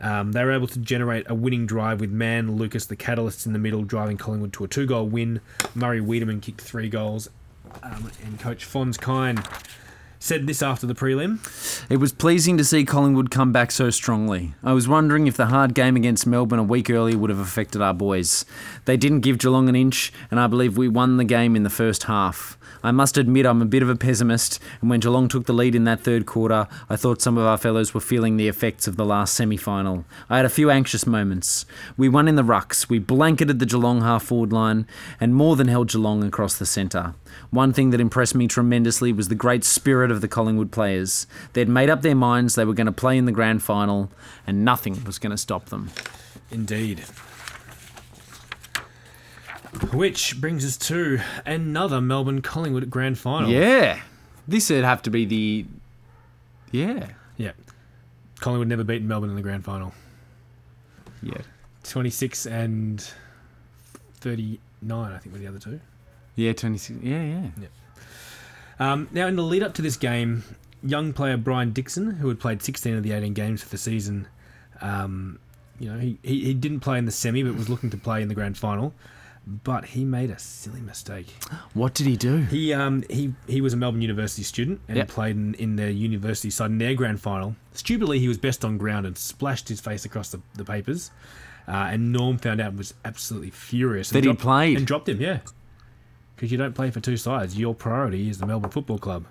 Um, they were able to generate a winning drive with Mann, Lucas, the catalysts in the middle, driving Collingwood to a two goal win. Murray Weideman kicked three goals, um, and coach Phonse Kyne said this after the prelim. It was pleasing to see Collingwood come back so strongly. I was wondering if the hard game against Melbourne a week earlier would have affected our boys. They didn't give Geelong an inch, and I believe we won the game in the first half. I must admit I'm a bit of a pessimist, and when Geelong took the lead in that third quarter, I thought some of our fellows were feeling the effects of the last semi final. I had a few anxious moments. We won in the rucks, we blanketed the Geelong half forward line, and more than held Geelong across the centre. One thing that impressed me tremendously was the great spirit of the Collingwood players. They'd made up their minds they were going to play in the grand final, and nothing was going to stop them. Indeed. Which brings us to another Melbourne Collingwood grand final. Yeah. This would have to be the. Yeah. Yeah. Collingwood never beaten Melbourne in the grand final. Yeah. 26 and 39, I think, were the other two. Yeah, 26. Yeah, yeah. Um, now, in the lead up to this game, young player Brian Dixon, who had played 16 of the 18 games for the season, um, you know, he, he, he didn't play in the semi, but was looking to play in the grand final. But he made a silly mistake. What did he do? He um he he was a Melbourne University student and Yep. played in, in their university side in their grand final. Stupidly, he was best on ground and splashed his face across the, the papers. Uh, and Norm found out and was absolutely furious. That he dropped- played? and dropped him. Yeah, because you don't play for two sides. Your priority is the Melbourne Football Club.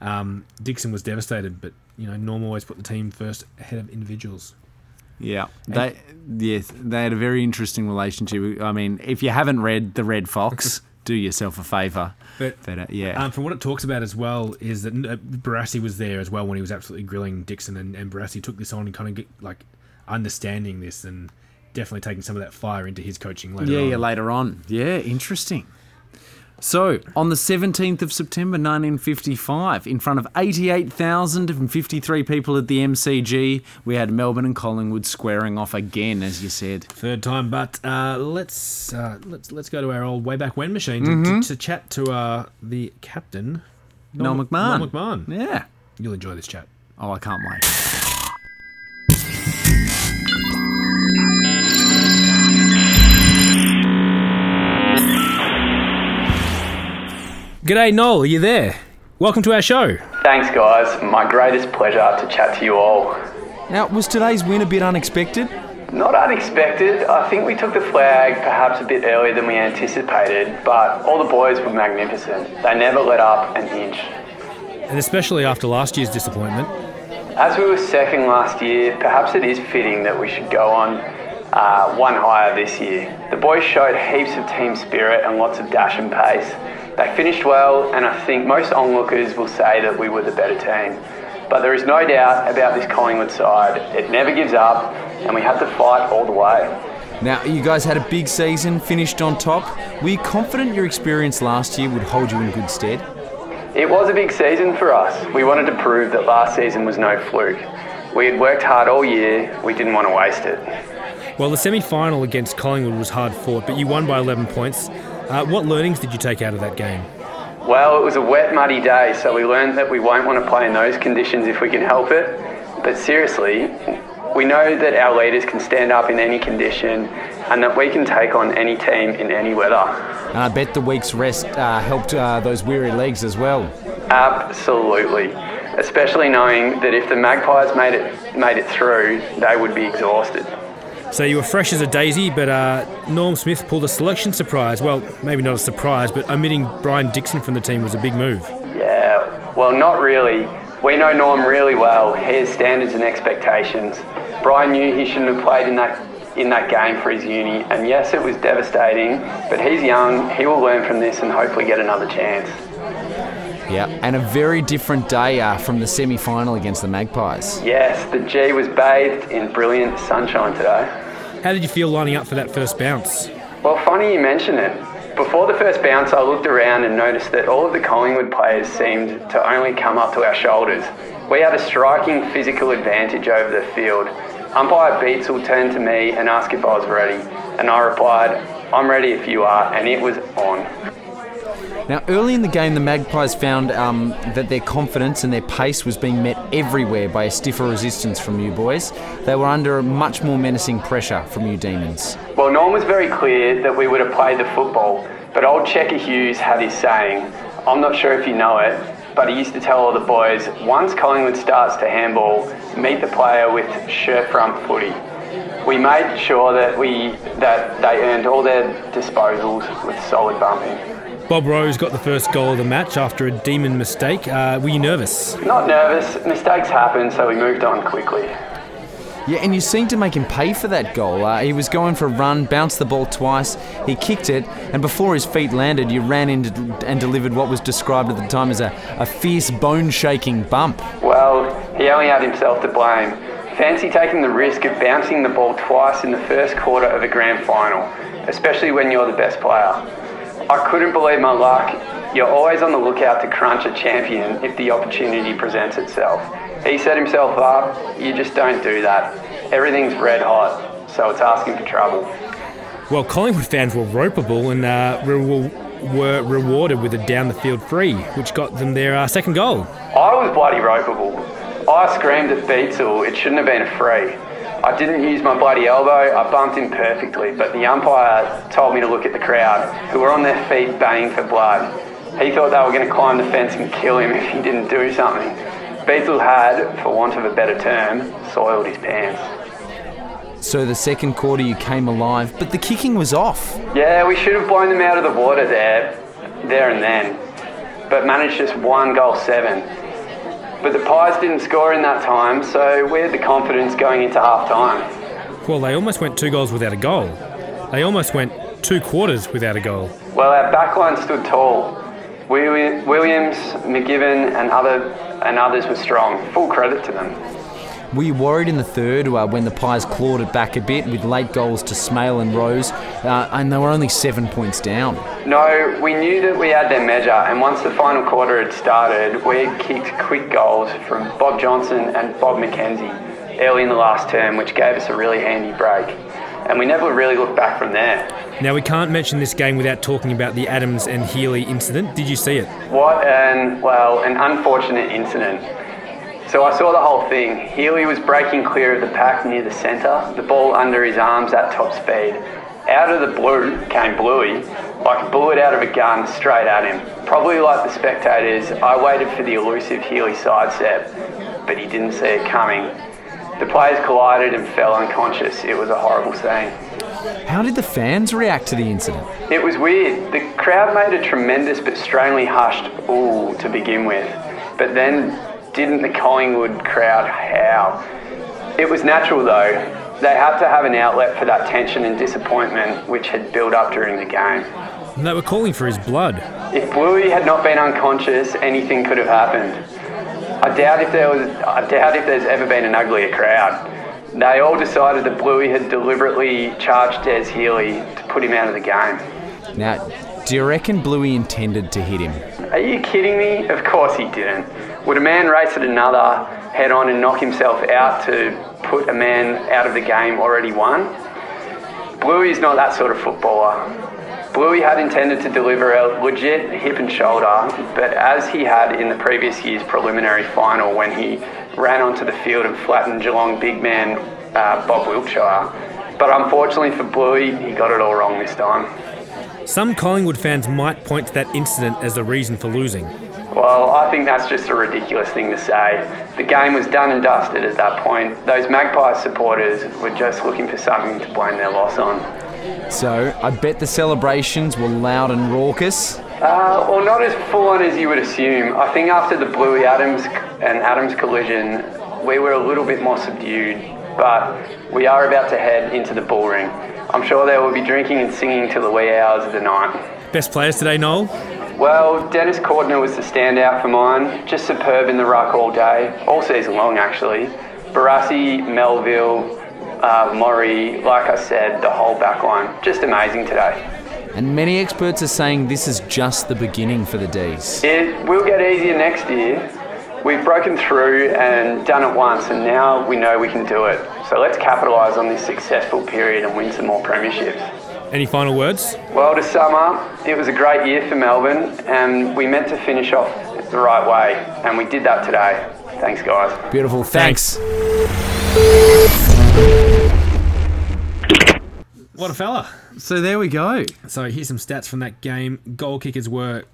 Um, Dixon was devastated, but you know Norm always put the team first ahead of individuals. Yeah, they yes they had a very interesting relationship. I mean, if you haven't read the Red Fox, do yourself a favour. But But uh, yeah, Um, from what it talks about as well is that uh, Barassi was there as well when he was absolutely grilling Dixon, and, and Barassi took this on and kind of get, like understanding this and definitely taking some of that fire into his coaching later yeah, on. yeah. Later on, yeah, interesting. So, on the 17th of September 1955, in front of 88,053 people at the MCG, we had Melbourne and Collingwood squaring off again, as you said. Third time, but uh, let's uh, let's let's go to our old way back when machine to, Mm-hmm. to, to chat to uh, the captain, Noel McMahon. Noel McMahon. Yeah. You'll enjoy this chat. Oh, I can't wait. G'day, Noel. Are you there? Welcome to our show. Thanks, guys. My greatest pleasure to chat to you all. Now, was today's win a bit unexpected? Not unexpected. I think we took the flag perhaps a bit earlier than we anticipated, but all the boys were magnificent. They never let up an inch. And especially after last year's disappointment. As we were second last year, perhaps it is fitting that we should go on uh, one higher this year. The boys showed heaps of team spirit and lots of dash and pace. They finished well, and I think most onlookers will say that we were the better team. But there is no doubt about this Collingwood side. It never gives up, and we have to fight all the way. Now, you guys had a big season, finished on top. Were you confident your experience last year would hold you in good stead? It was a big season for us. We wanted to prove that last season was no fluke. We had worked hard all year, we didn't want to waste it. Well, the semi final against Collingwood was hard fought, but you won by 11 points. Uh, what learnings did you take out of that game? Well, it was a wet, muddy day, so we learned that we won't want to play in those conditions if we can help it. But seriously, we know that our leaders can stand up in any condition and that we can take on any team in any weather. And I bet the week's rest uh, helped uh, those weary legs as well. Absolutely. Especially knowing that if the Magpies made it made it through, they would be exhausted. So you were fresh as a daisy, but uh, Norm Smith pulled a selection surprise. Well, maybe not a surprise, but omitting Brian Dixon from the team was a big move. Yeah, well, not really. We know Norm really well. He has standards and expectations. Brian knew he shouldn't have played in that in that game for his uni, and yes, it was devastating. But he's young. He will learn from this and hopefully get another chance. Yeah, and a very different day uh, from the semi final against the Magpies. Yes, the G was bathed in brilliant sunshine today. How did you feel lining up for that first bounce? Well, funny you mention it. Before the first bounce, I looked around and noticed that all of the Collingwood players seemed to only come up to our shoulders. We had a striking physical advantage over the field. Umpire Beitzel turned to me and asked if I was ready, and I replied, I'm ready if you are, and it was on. Now, early in the game, the Magpies found um, that their confidence and their pace was being met everywhere by a stiffer resistance from you boys. They were under much more menacing pressure from you demons. Well, Norm was very clear that we would have played the football, but old Checker Hughes had his saying, I'm not sure if you know it, but he used to tell all the boys once Collingwood starts to handball, meet the player with shirt front footy. We made sure that we that they earned all their disposals with solid bumping. Bob Rose got the first goal of the match after a demon mistake. Uh, were you nervous? Not nervous, mistakes happen, so we moved on quickly. Yeah, and you seemed to make him pay for that goal. Uh, he was going for a run, bounced the ball twice, he kicked it, and before his feet landed, you ran in and delivered what was described at the time as a, a fierce, bone shaking bump. Well, he only had himself to blame. Fancy taking the risk of bouncing the ball twice in the first quarter of a grand final, especially when you're the best player. I couldn't believe my luck. You're always on the lookout to crunch a champion if the opportunity presents itself. He set himself up, you just don't do that. Everything's red hot, so it's asking for trouble. Well, Collingwood fans were ropeable and uh, re- were rewarded with a down the field free, which got them their uh, second goal. I was bloody ropeable. I screamed at Beitzel, it shouldn't have been a free. I didn't use my bloody elbow, I bumped him perfectly, but the umpire told me to look at the crowd, who were on their feet baying for blood. He thought they were going to climb the fence and kill him if he didn't do something. Beitzel had, for want of a better term, soiled his pants. So the second quarter you came alive, but the kicking was off. Yeah, we should have blown them out of the water there, there and then, but managed just one goal seven. But the Pies didn't score in that time, so we had the confidence going into half time. Well, they almost went two goals without a goal. They almost went two quarters without a goal. Well, our backline stood tall. Williams, McGivern, and other and others were strong. Full credit to them. Were you worried in the third uh, when the Pies clawed it back a bit with late goals to Smale and Rose, uh, and they were only seven points down? No, we knew that we had their measure, and once the final quarter had started, we had kicked quick goals from Bob Johnson and Bob McKenzie early in the last term, which gave us a really handy break. And we never really looked back from there. Now, we can't mention this game without talking about the Adams and Healy incident. Did you see it? What an, well, an unfortunate incident. So I saw the whole thing. Healy was breaking clear of the pack near the centre, the ball under his arms at top speed. Out of the blue came Bluey, like a bullet out of a gun, straight at him. Probably like the spectators, I waited for the elusive Healy sidestep, but he didn't see it coming. The players collided and fell unconscious. It was a horrible scene. How did the fans react to the incident? It was weird. The crowd made a tremendous but strangely hushed ooh to begin with. But then didn't the Collingwood crowd howl? It was natural though. They had to have an outlet for that tension and disappointment which had built up during the game. And they were calling for his blood. If Bluey had not been unconscious, anything could have happened. I doubt if there was I doubt if there's ever been an uglier crowd. They all decided that Bluey had deliberately charged Des Healy to put him out of the game. Now, do you reckon Bluey intended to hit him? Are you kidding me? Of course he didn't. Would a man race at another head on and knock himself out to put a man out of the game already won? Bluey's not that sort of footballer. Bluey had intended to deliver a legit hip and shoulder, but as he had in the previous year's preliminary final when he ran onto the field and flattened Geelong big man uh, Bob Wiltshire. But unfortunately for Bluey, he got it all wrong this time. Some Collingwood fans might point to that incident as the reason for losing. Well, I think that's just a ridiculous thing to say. The game was done and dusted at that point. Those Magpies supporters were just looking for something to blame their loss on. So, I bet the celebrations were loud and raucous. Uh, well, not as full on as you would assume. I think after the Bluey Adams and Adams collision, we were a little bit more subdued, but we are about to head into the bull ring. I'm sure they will be drinking and singing till the wee hours of the night. Best players today, Noel? Well, Dennis Cordner was the standout for mine. Just superb in the ruck all day, all season long actually. Barassi, Melville, uh, Maury, like I said, the whole back line. Just amazing today. And many experts are saying this is just the beginning for the D's. It will get easier next year. We've broken through and done it once, and now we know we can do it. So let's capitalise on this successful period and win some more premierships. Any final words? Well, to sum up, it was a great year for Melbourne, and we meant to finish off the right way, and we did that today. Thanks, guys. Beautiful. Thanks. What a fella. So there we go. So here's some stats from that game. Goal kickers were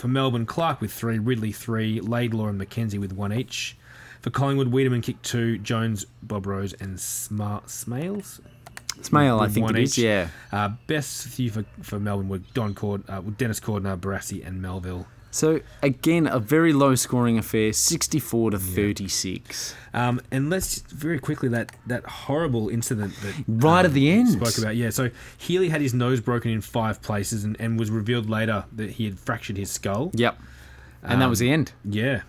for Melbourne, Clark with three, Ridley three, Laidlaw and Mackenzie with one each. For Collingwood, Weideman kicked two, Jones, Bob Rose, and Smart Smales. Smale, I think it is. each. Yeah. Uh, best few for, for Melbourne were Don Cord, uh, Dennis Cordner, Barassi, and Melville. So again, a very low scoring affair, 64 to 36. Um, and let's very quickly that that horrible incident that Right um, at the end. spoke about. Yeah, so Healy had his nose broken in five places, and, and was revealed later that he had fractured his skull. Yep. And that was the end. Yeah,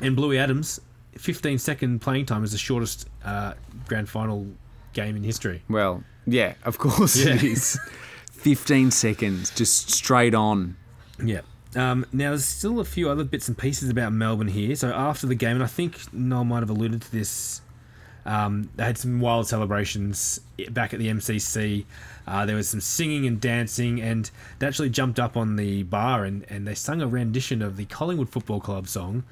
and Bluey Adams, 15 second playing time is the shortest uh, grand final game in history. Well, yeah, of course it Yeah. is. 15 seconds, just straight on. Yeah. Um, now, there's still a few other bits and pieces about Melbourne here. So after the game, and I think Noel might have alluded to this, um, they had some wild celebrations back at the MCC. Uh, there was some singing and dancing, and they actually jumped up on the bar and, and they sung a rendition of the Collingwood Football Club song,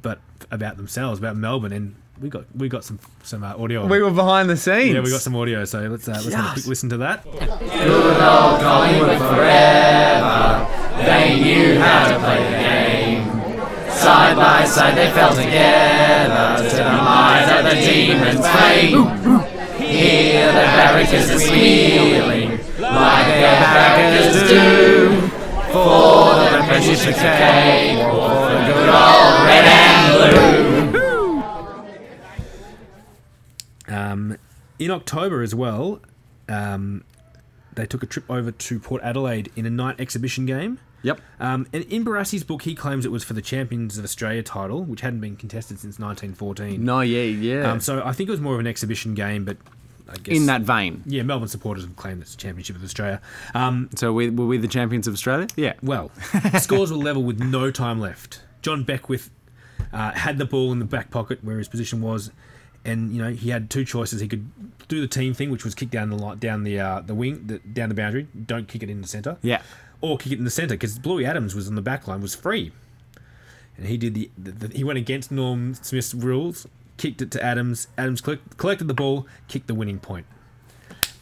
but about themselves, about Melbourne. And we got we got some some uh, audio. We were behind the scenes. yeah, we got some audio. So let's uh, let's have a quick listen to that. Good old Collingwood forever. They knew how to play the game. Side by side they fell together to the might of the demon's fame. Here the barricades are squealing like their barricades do. For the British cake, for the good old red and blue. Um, in October as well, um, they took a trip over to Port Adelaide in a night exhibition game. Yep. Um, and in Barassi's book, he claims it was for the Champions of Australia title, which hadn't been contested since 1914. No, yeah, yeah. Um, so I think it was more of an exhibition game, but I guess In that vein. yeah, Melbourne supporters have claimed it's the Championship of Australia. Um, So we, were we the champions of Australia? Yeah. well, scores were level with no time left. John Beckwith uh, had the ball in the back pocket where his position was, and you know he had two choices. He could do the team thing, which was kick down the down the uh, the wing, the, down the boundary. Don't kick it in the centre. Yeah. Or kick it in the centre because Bluey Adams was on the back line, was free, and he did the, the, the he went against Norm Smith's rules, kicked it to Adams. Adams collect, collected the ball, kicked the winning point.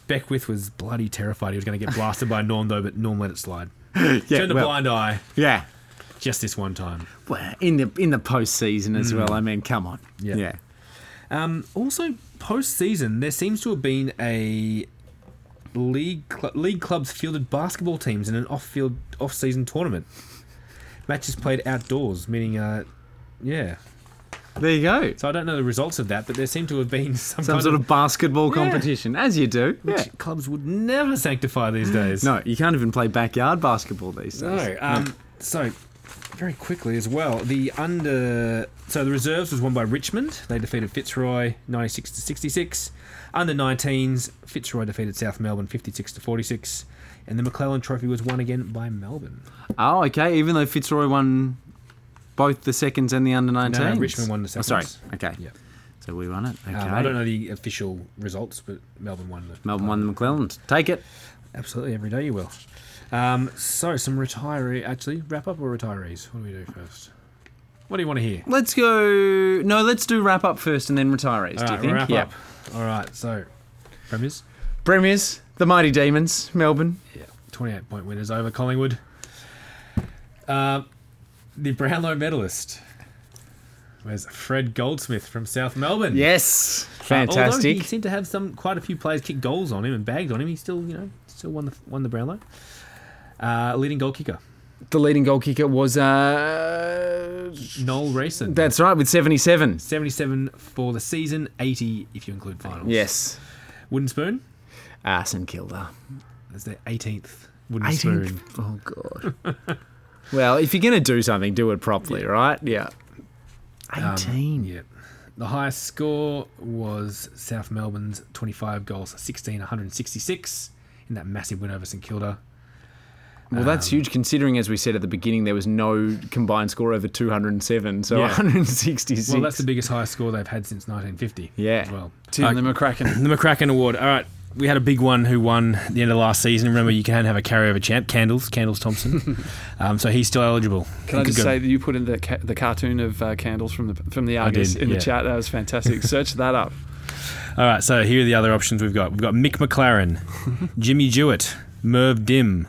Beckwith was bloody terrified. He was going to get blasted by Norm though, but Norm let it slide. Yeah. Turned a well, blind eye yeah. just this one time. Well, in the in the postseason as well. I mean, come on. Yeah. Yeah. Um, also, post-season, there seems to have been a league cl- league clubs fielded basketball teams in an off-field off-season tournament. Matches played outdoors, meaning, uh, yeah. There you go. So I don't know the results of that, but there seem to have been some, Some kind sort of basketball Yeah. competition, as you do. which Yeah. clubs would never sanctify these days. No, you can't even play backyard basketball these days. No. Um, so, very quickly as well, the under. So the reserves was won by Richmond. They defeated Fitzroy 96 to 66. Under 19s, Fitzroy defeated South Melbourne 56 to 46. And the McClelland Trophy was won again by Melbourne. Oh, okay. Even though Fitzroy won both the seconds and the under 19s. No, no, Richmond won the Oh, sorry. Okay. Yeah. So we won it. Okay. Um, I don't know the official results, but Melbourne won the. Melbourne won the McClelland. Take it. Absolutely, every day you will. Um, so, some retiree. Actually, wrap up or retirees? What do we do first? What do you want to hear? Let's go. No, let's do wrap up first and then retirees. All do you think? wrap yeah. up. All right, so premiers. Premiers, the Mighty Demons, Melbourne. Yeah, 28 point winners over Collingwood. Uh, the Brownlow medalist Where's Fred Goldsmith from South Melbourne. Yes. Uh, although he seemed to have some quite a few players kick goals on him and bagged on him. He still, you know, still won the won the Brownlow. Uh, leading goal kicker the leading goal kicker was. Uh, Noel Rayson. that's right, with 77. 77 for the season, 80 if you include finals. Yes. Wooden Spoon. St Kilda. That's their 18th Wooden 18th. Spoon. Oh, God. well, if you're going to do something, do it properly, right? Yeah. 18. Yeah. The highest score was South Melbourne's 25 goals, 16, 166 in that massive win over St Kilda. Well, that's huge considering, as we said at the beginning, there was no combined score over 207, so Yeah. 166. Well, that's the biggest highest score they've had since 1950 Yeah. well. Tim the McCracken. The McCracken Award. All right. We had a big one who won at the end of last season. Remember, you can have a carryover champ, Candles, Candles Thompson. um, so he's still eligible. Can I just say that you put in the ca- the cartoon of uh, candles from the from the Argus did, in yeah. the chat? That was fantastic. Search that up. All right, so here are the other options we've got. We've got Mick McLaren, Jimmy Jewett, Merv Dim,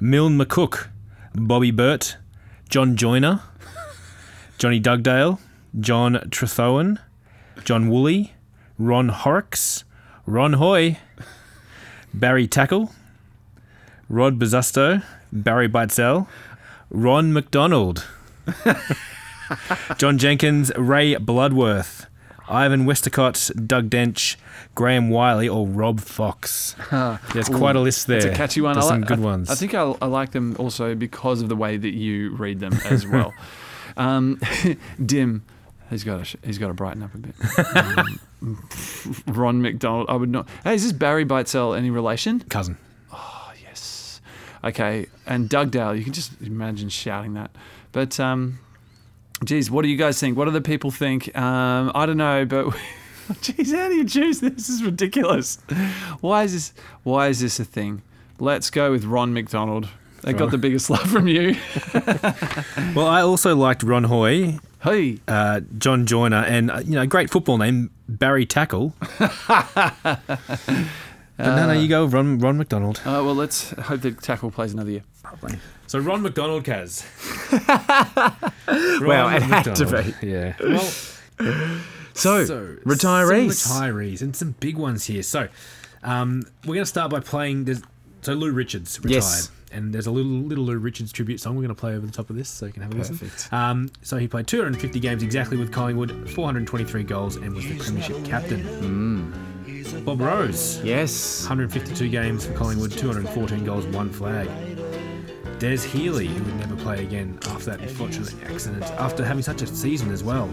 Milne McCook, Bobby Burt, John Joyner, Johnny Dugdale, John Trethowan, John Woolley, Ron Horrocks, Ron Hoy, Barry Tackle, Rod Bazusto, Barry Beitzel, Ron McDonald, John Jenkins, Ray Bloodworth, Ivan Westacott, Doug Dench, Graham Wiley, or Rob Fox. There's quite a list there. It's a catchy one. There's I some like- good I- ones. I think I, I like them also because of the way that you read them as well. um, Dim, he's got to he's got to brighten up a bit. Um, Ron McDonald, I would not. Hey, is this Barry Beitzel any relation? cousin. Oh yes. Okay, and Doug Dale, you can just imagine shouting that. But, um, geez, what do you guys think? What do the people think? Um, I don't know, but. Geez, how do you choose this? This is ridiculous. Why is this? Why is this a thing? Let's go with Ron McDonald. They got the biggest love from you. Well, I also liked Ron Hoy, Hey, uh, John Joyner, and uh, you know, great football name Barry Tackle. but no, no, you go Ron Ron McDonald. uh, well, let's hope that tackle plays another year. So Ron McDonald, Kaz. Well, it had to be. Yeah. Well, So, so retirees. some retirees, and some big ones here. So, um, we're going to start by playing. There's, so Lou Richards retired, Yes. and there's a little little Lou Richards tribute song. We're going to play over the top of this, so you can have a listen. Perfect. Um, so he played 250 games exactly with Collingwood, 423 goals, and was the premiership captain. Hmm. Bob Rose, yes. 152 games for Collingwood, 214 goals, one flag. Des Healy, who would never play again after that unfortunate accident, after having such a season as well.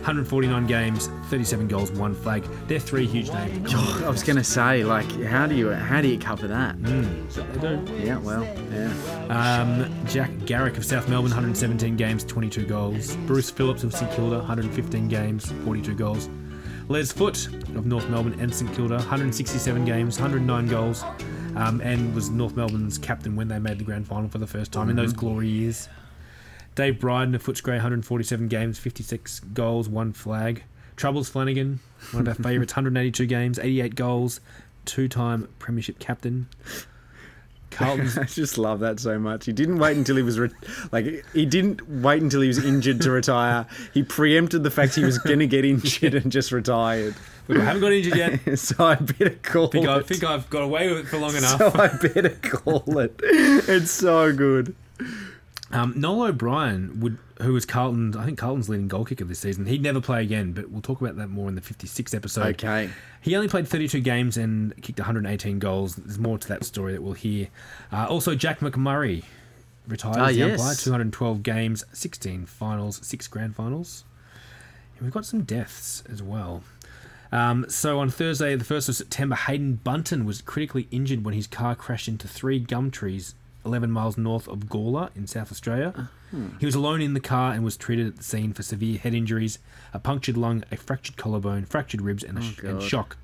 149 games, 37 goals, one flag. They're three huge names. I was going to say, like, how do you how do you cover that? So they. Yeah, well, yeah. Um, Jack Garrick of South Melbourne, 117 games, 22 goals. Bruce Phillips of St Kilda, 115 games, 42 goals. Les Foote of North Melbourne and St Kilda, 167 games, 109 goals, um, and was North Melbourne's captain when they made the grand final for the first time in those glory years. Dave Bryden of Footscray, 147 games, 56 goals, one flag. Troubles Flanagan, one of our favourites, 182 games, 88 goals, two-time premiership captain. Carlton's I just love that so much. He didn't wait until he was re- like he didn't wait until he was injured to retire. He preempted the fact he was going to get injured and just retired. Look, I haven't got injured yet. so I better call think, I think I've got away with it for long enough. so I better call it. It's so good. Um, Noel O'Brien, would, who was Carlton, I think Carlton's leading goal kicker this season. He'd never play again, but we'll talk about that more in the 56th episode. Okay. He only played 32 games and kicked 118 goals. There's more to that story that we'll hear. Uh, also, Jack McMurray retired as the yes. umpire, 212 games, 16 finals, six grand finals. And we've got some deaths as well. Um, so on Thursday, the 1st of September, Haydn Bunton was critically injured when his car crashed into three gum trees 11 miles north of Gawler in South Australia. He was alone in the car and was treated at the scene for severe head injuries, a punctured lung, a fractured collarbone, fractured ribs, and, a sh- and shock.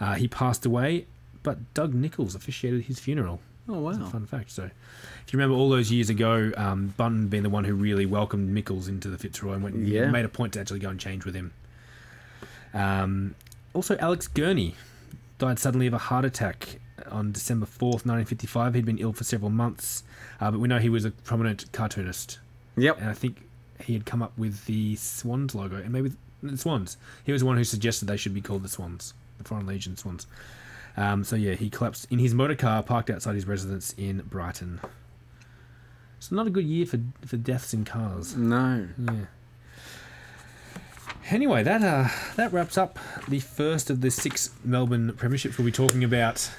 Uh, he passed away, but Doug Nicholls officiated his funeral. Oh wow. Fun fact. So, if you remember all those years ago, um, Bunton being the one who really welcomed Mickles into the Fitzroy and went Yeah. made a point to actually go and change with him. Um, also, Alex Gurney died suddenly of a heart attack on December 4th, 1955. He'd been ill for several months, uh, but we know he was a prominent cartoonist. Yep. And I think he had come up with the Swans logo, and maybe the Swans. He was the one who suggested they should be called the Swans, the Foreign Legion Swans. Um, so yeah, he collapsed in his motor car parked outside his residence in Brighton. It's not a good year for for deaths in cars. No. Yeah. Anyway, that uh, that wraps up the first of the six Melbourne premierships we'll be talking about.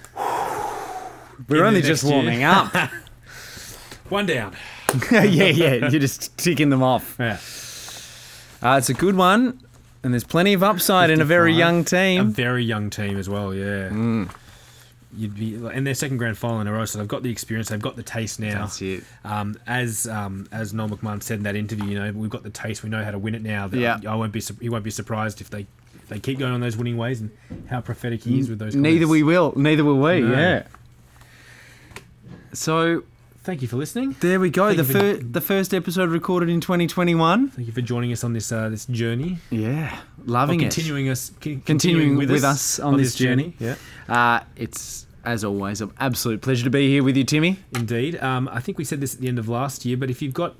We're only just year. warming up. One down. yeah, yeah. You're just ticking them off. Yeah. Uh, it's a good one, and there's plenty of upside in a very young team. A very young team as well, yeah. Mm. You'd be in their second grand final in a row, so they've got the experience, they've got the taste now. That's it. Um, as um, as Noel McMahon said in that interview, you know, we've got the taste, we know how to win it now. That Yeah. I won't be he won't be surprised if they if they keep going on those winning ways and how prophetic he is with those. Neither we will. Neither will we. No. Yeah. So Thank you for listening. there we go. Thank The for- the first episode recorded in 2021. Thank you for joining us on this uh, this journey. Yeah, Or loving it. continuing us, con- Continuing with, with us on this journey. Yeah. Uh, it's as always, an absolute pleasure to be here with you, Timmy. Indeed. Um, I think we said this at the end of last year, but if you've got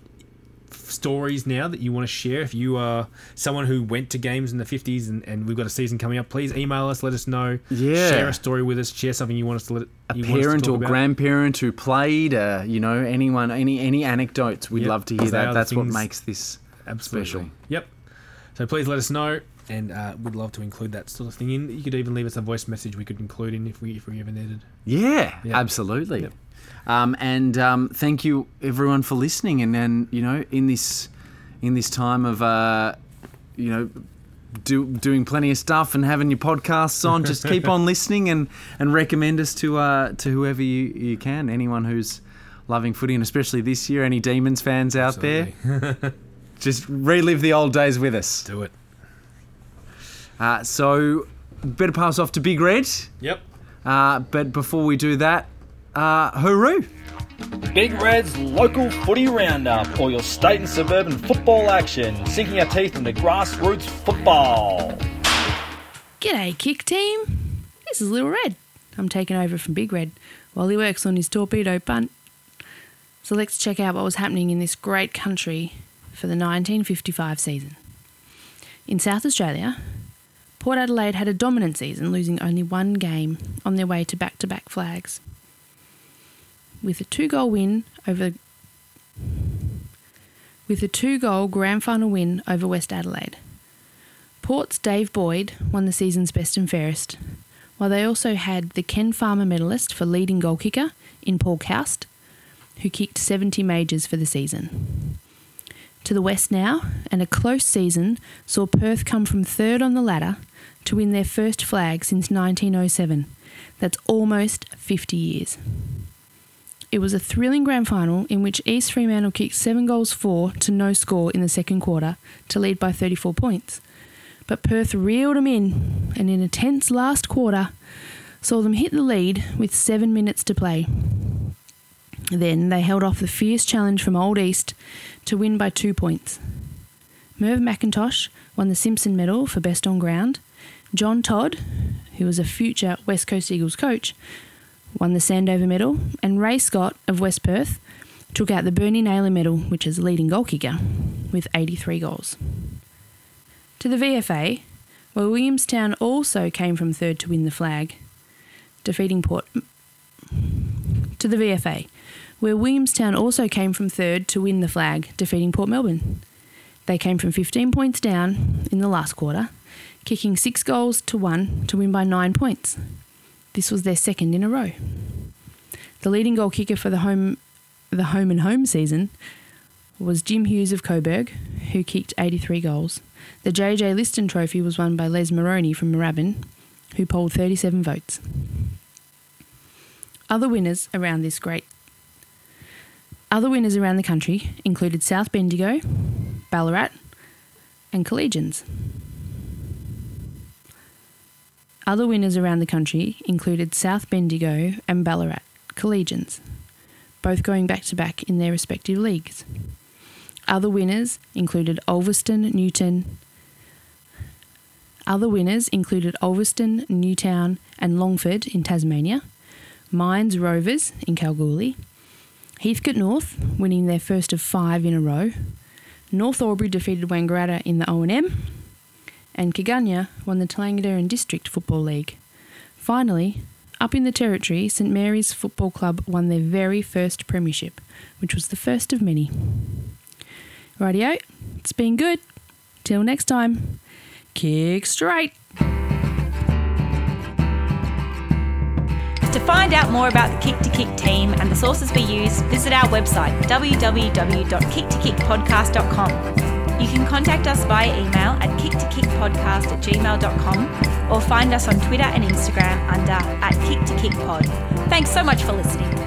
stories now that you want to share, if you are someone who went to games in the 50s and, and we've got a season coming up, please email us, let us know. Yeah. Share a story with us, share something you want us to let A you want us to parent or about. grandparent who played, uh, you know, anyone, any any anecdotes, we'd Yep, love to hear that. That's what makes this Absolutely. special. Yep. So please let us know, and uh, we'd love to include that sort of thing in. You could even leave us a voice message we could include in if we if we ever needed. Yeah, Yeah. absolutely. Yep. Um, and um, thank you everyone for listening. And then you know, in this in this time of uh, you know. Do, doing plenty of stuff and having your podcasts on. Just keep on listening and, and recommend us to uh, to whoever you, you can. Anyone who's loving footy, and especially this year, any Demons fans out there, just relive the old days with us. Do it. Uh, so, better pass off to Big Red. Yep. Uh, but before we do that, uh, hooroo! Big Red's local footy roundup, all your state and suburban football action, sinking our teeth into grassroots football. G'day, kick team. This is Little Red. I'm taking over from Big Red while he works on his torpedo punt. So let's check out what was happening in this great country for the 1955 season. In South Australia, Port Adelaide had a dominant season, losing only one game on their way to back to back flags. With a two goal win over with a two goal grand final win over West Adelaide. Port's Dave Boyd won the season's best and fairest, while they also had the Ken Farmer medalist for leading goal kicker in Paul Coust, who kicked 70 majors for the season. To the west now, and a close season saw Perth come from third on the ladder to win their first flag since 1907. That's almost 50 years. It was a thrilling grand final in which East Fremantle kicked 7 goals 4 to no score in the second quarter to lead by 34 points. But Perth reeled them in, and in a tense last quarter, saw them hit the lead with 7 minutes to play. Then they held off the fierce challenge from Old East to win by 2 points. Merv McIntosh won the Simpson Medal for Best on Ground. John Todd, who was a future West Coast Eagles coach, won the Sandover Medal, and Ray Scott of West Perth took out the Bernie Naylor Medal, which is leading goal kicker, with 83 goals. To the VFA, where Williamstown also came from third to win the flag, defeating Port. To the VFA, where Williamstown also came from third to win the flag, defeating Port Melbourne. They came from 15 points down in the last quarter, kicking six goals to one to win by nine points. This was their second in a row. The leading goal kicker for the home, the home and home season was Jim Hughes of Coburg, who kicked 83 goals. The JJ Liston Trophy was won by Les Moroney from Moorabbin, who polled 37 votes. Other winners around this great other winners around the country included South Bendigo, Ballarat, and Collegians. Other winners around the country included South Bendigo and Ballarat Collegians, both going back to back in their respective leagues. Other winners included Ulverstone, Newton. Other winners included Ulverstone, Newtown, and Longford in Tasmania, Mines Rovers in Kalgoorlie, Heathcote North winning their first of five in a row, North Albury defeated Wangaratta in the O&M, and Kergunyah won the Tallangatta and District Football League. Finally, up in the Territory, St Mary's Football Club won their very first premiership, which was the first of many. Rightio, it's been good. Till next time, kick straight. To find out more about the Kick to Kick team and the sources we use, visit our website www.kicktokickpodcast.com. You can contact us via email at kicktokickpodcast at gmail.com or find us on Twitter and Instagram under at kicktokickpod. Thanks so much for listening.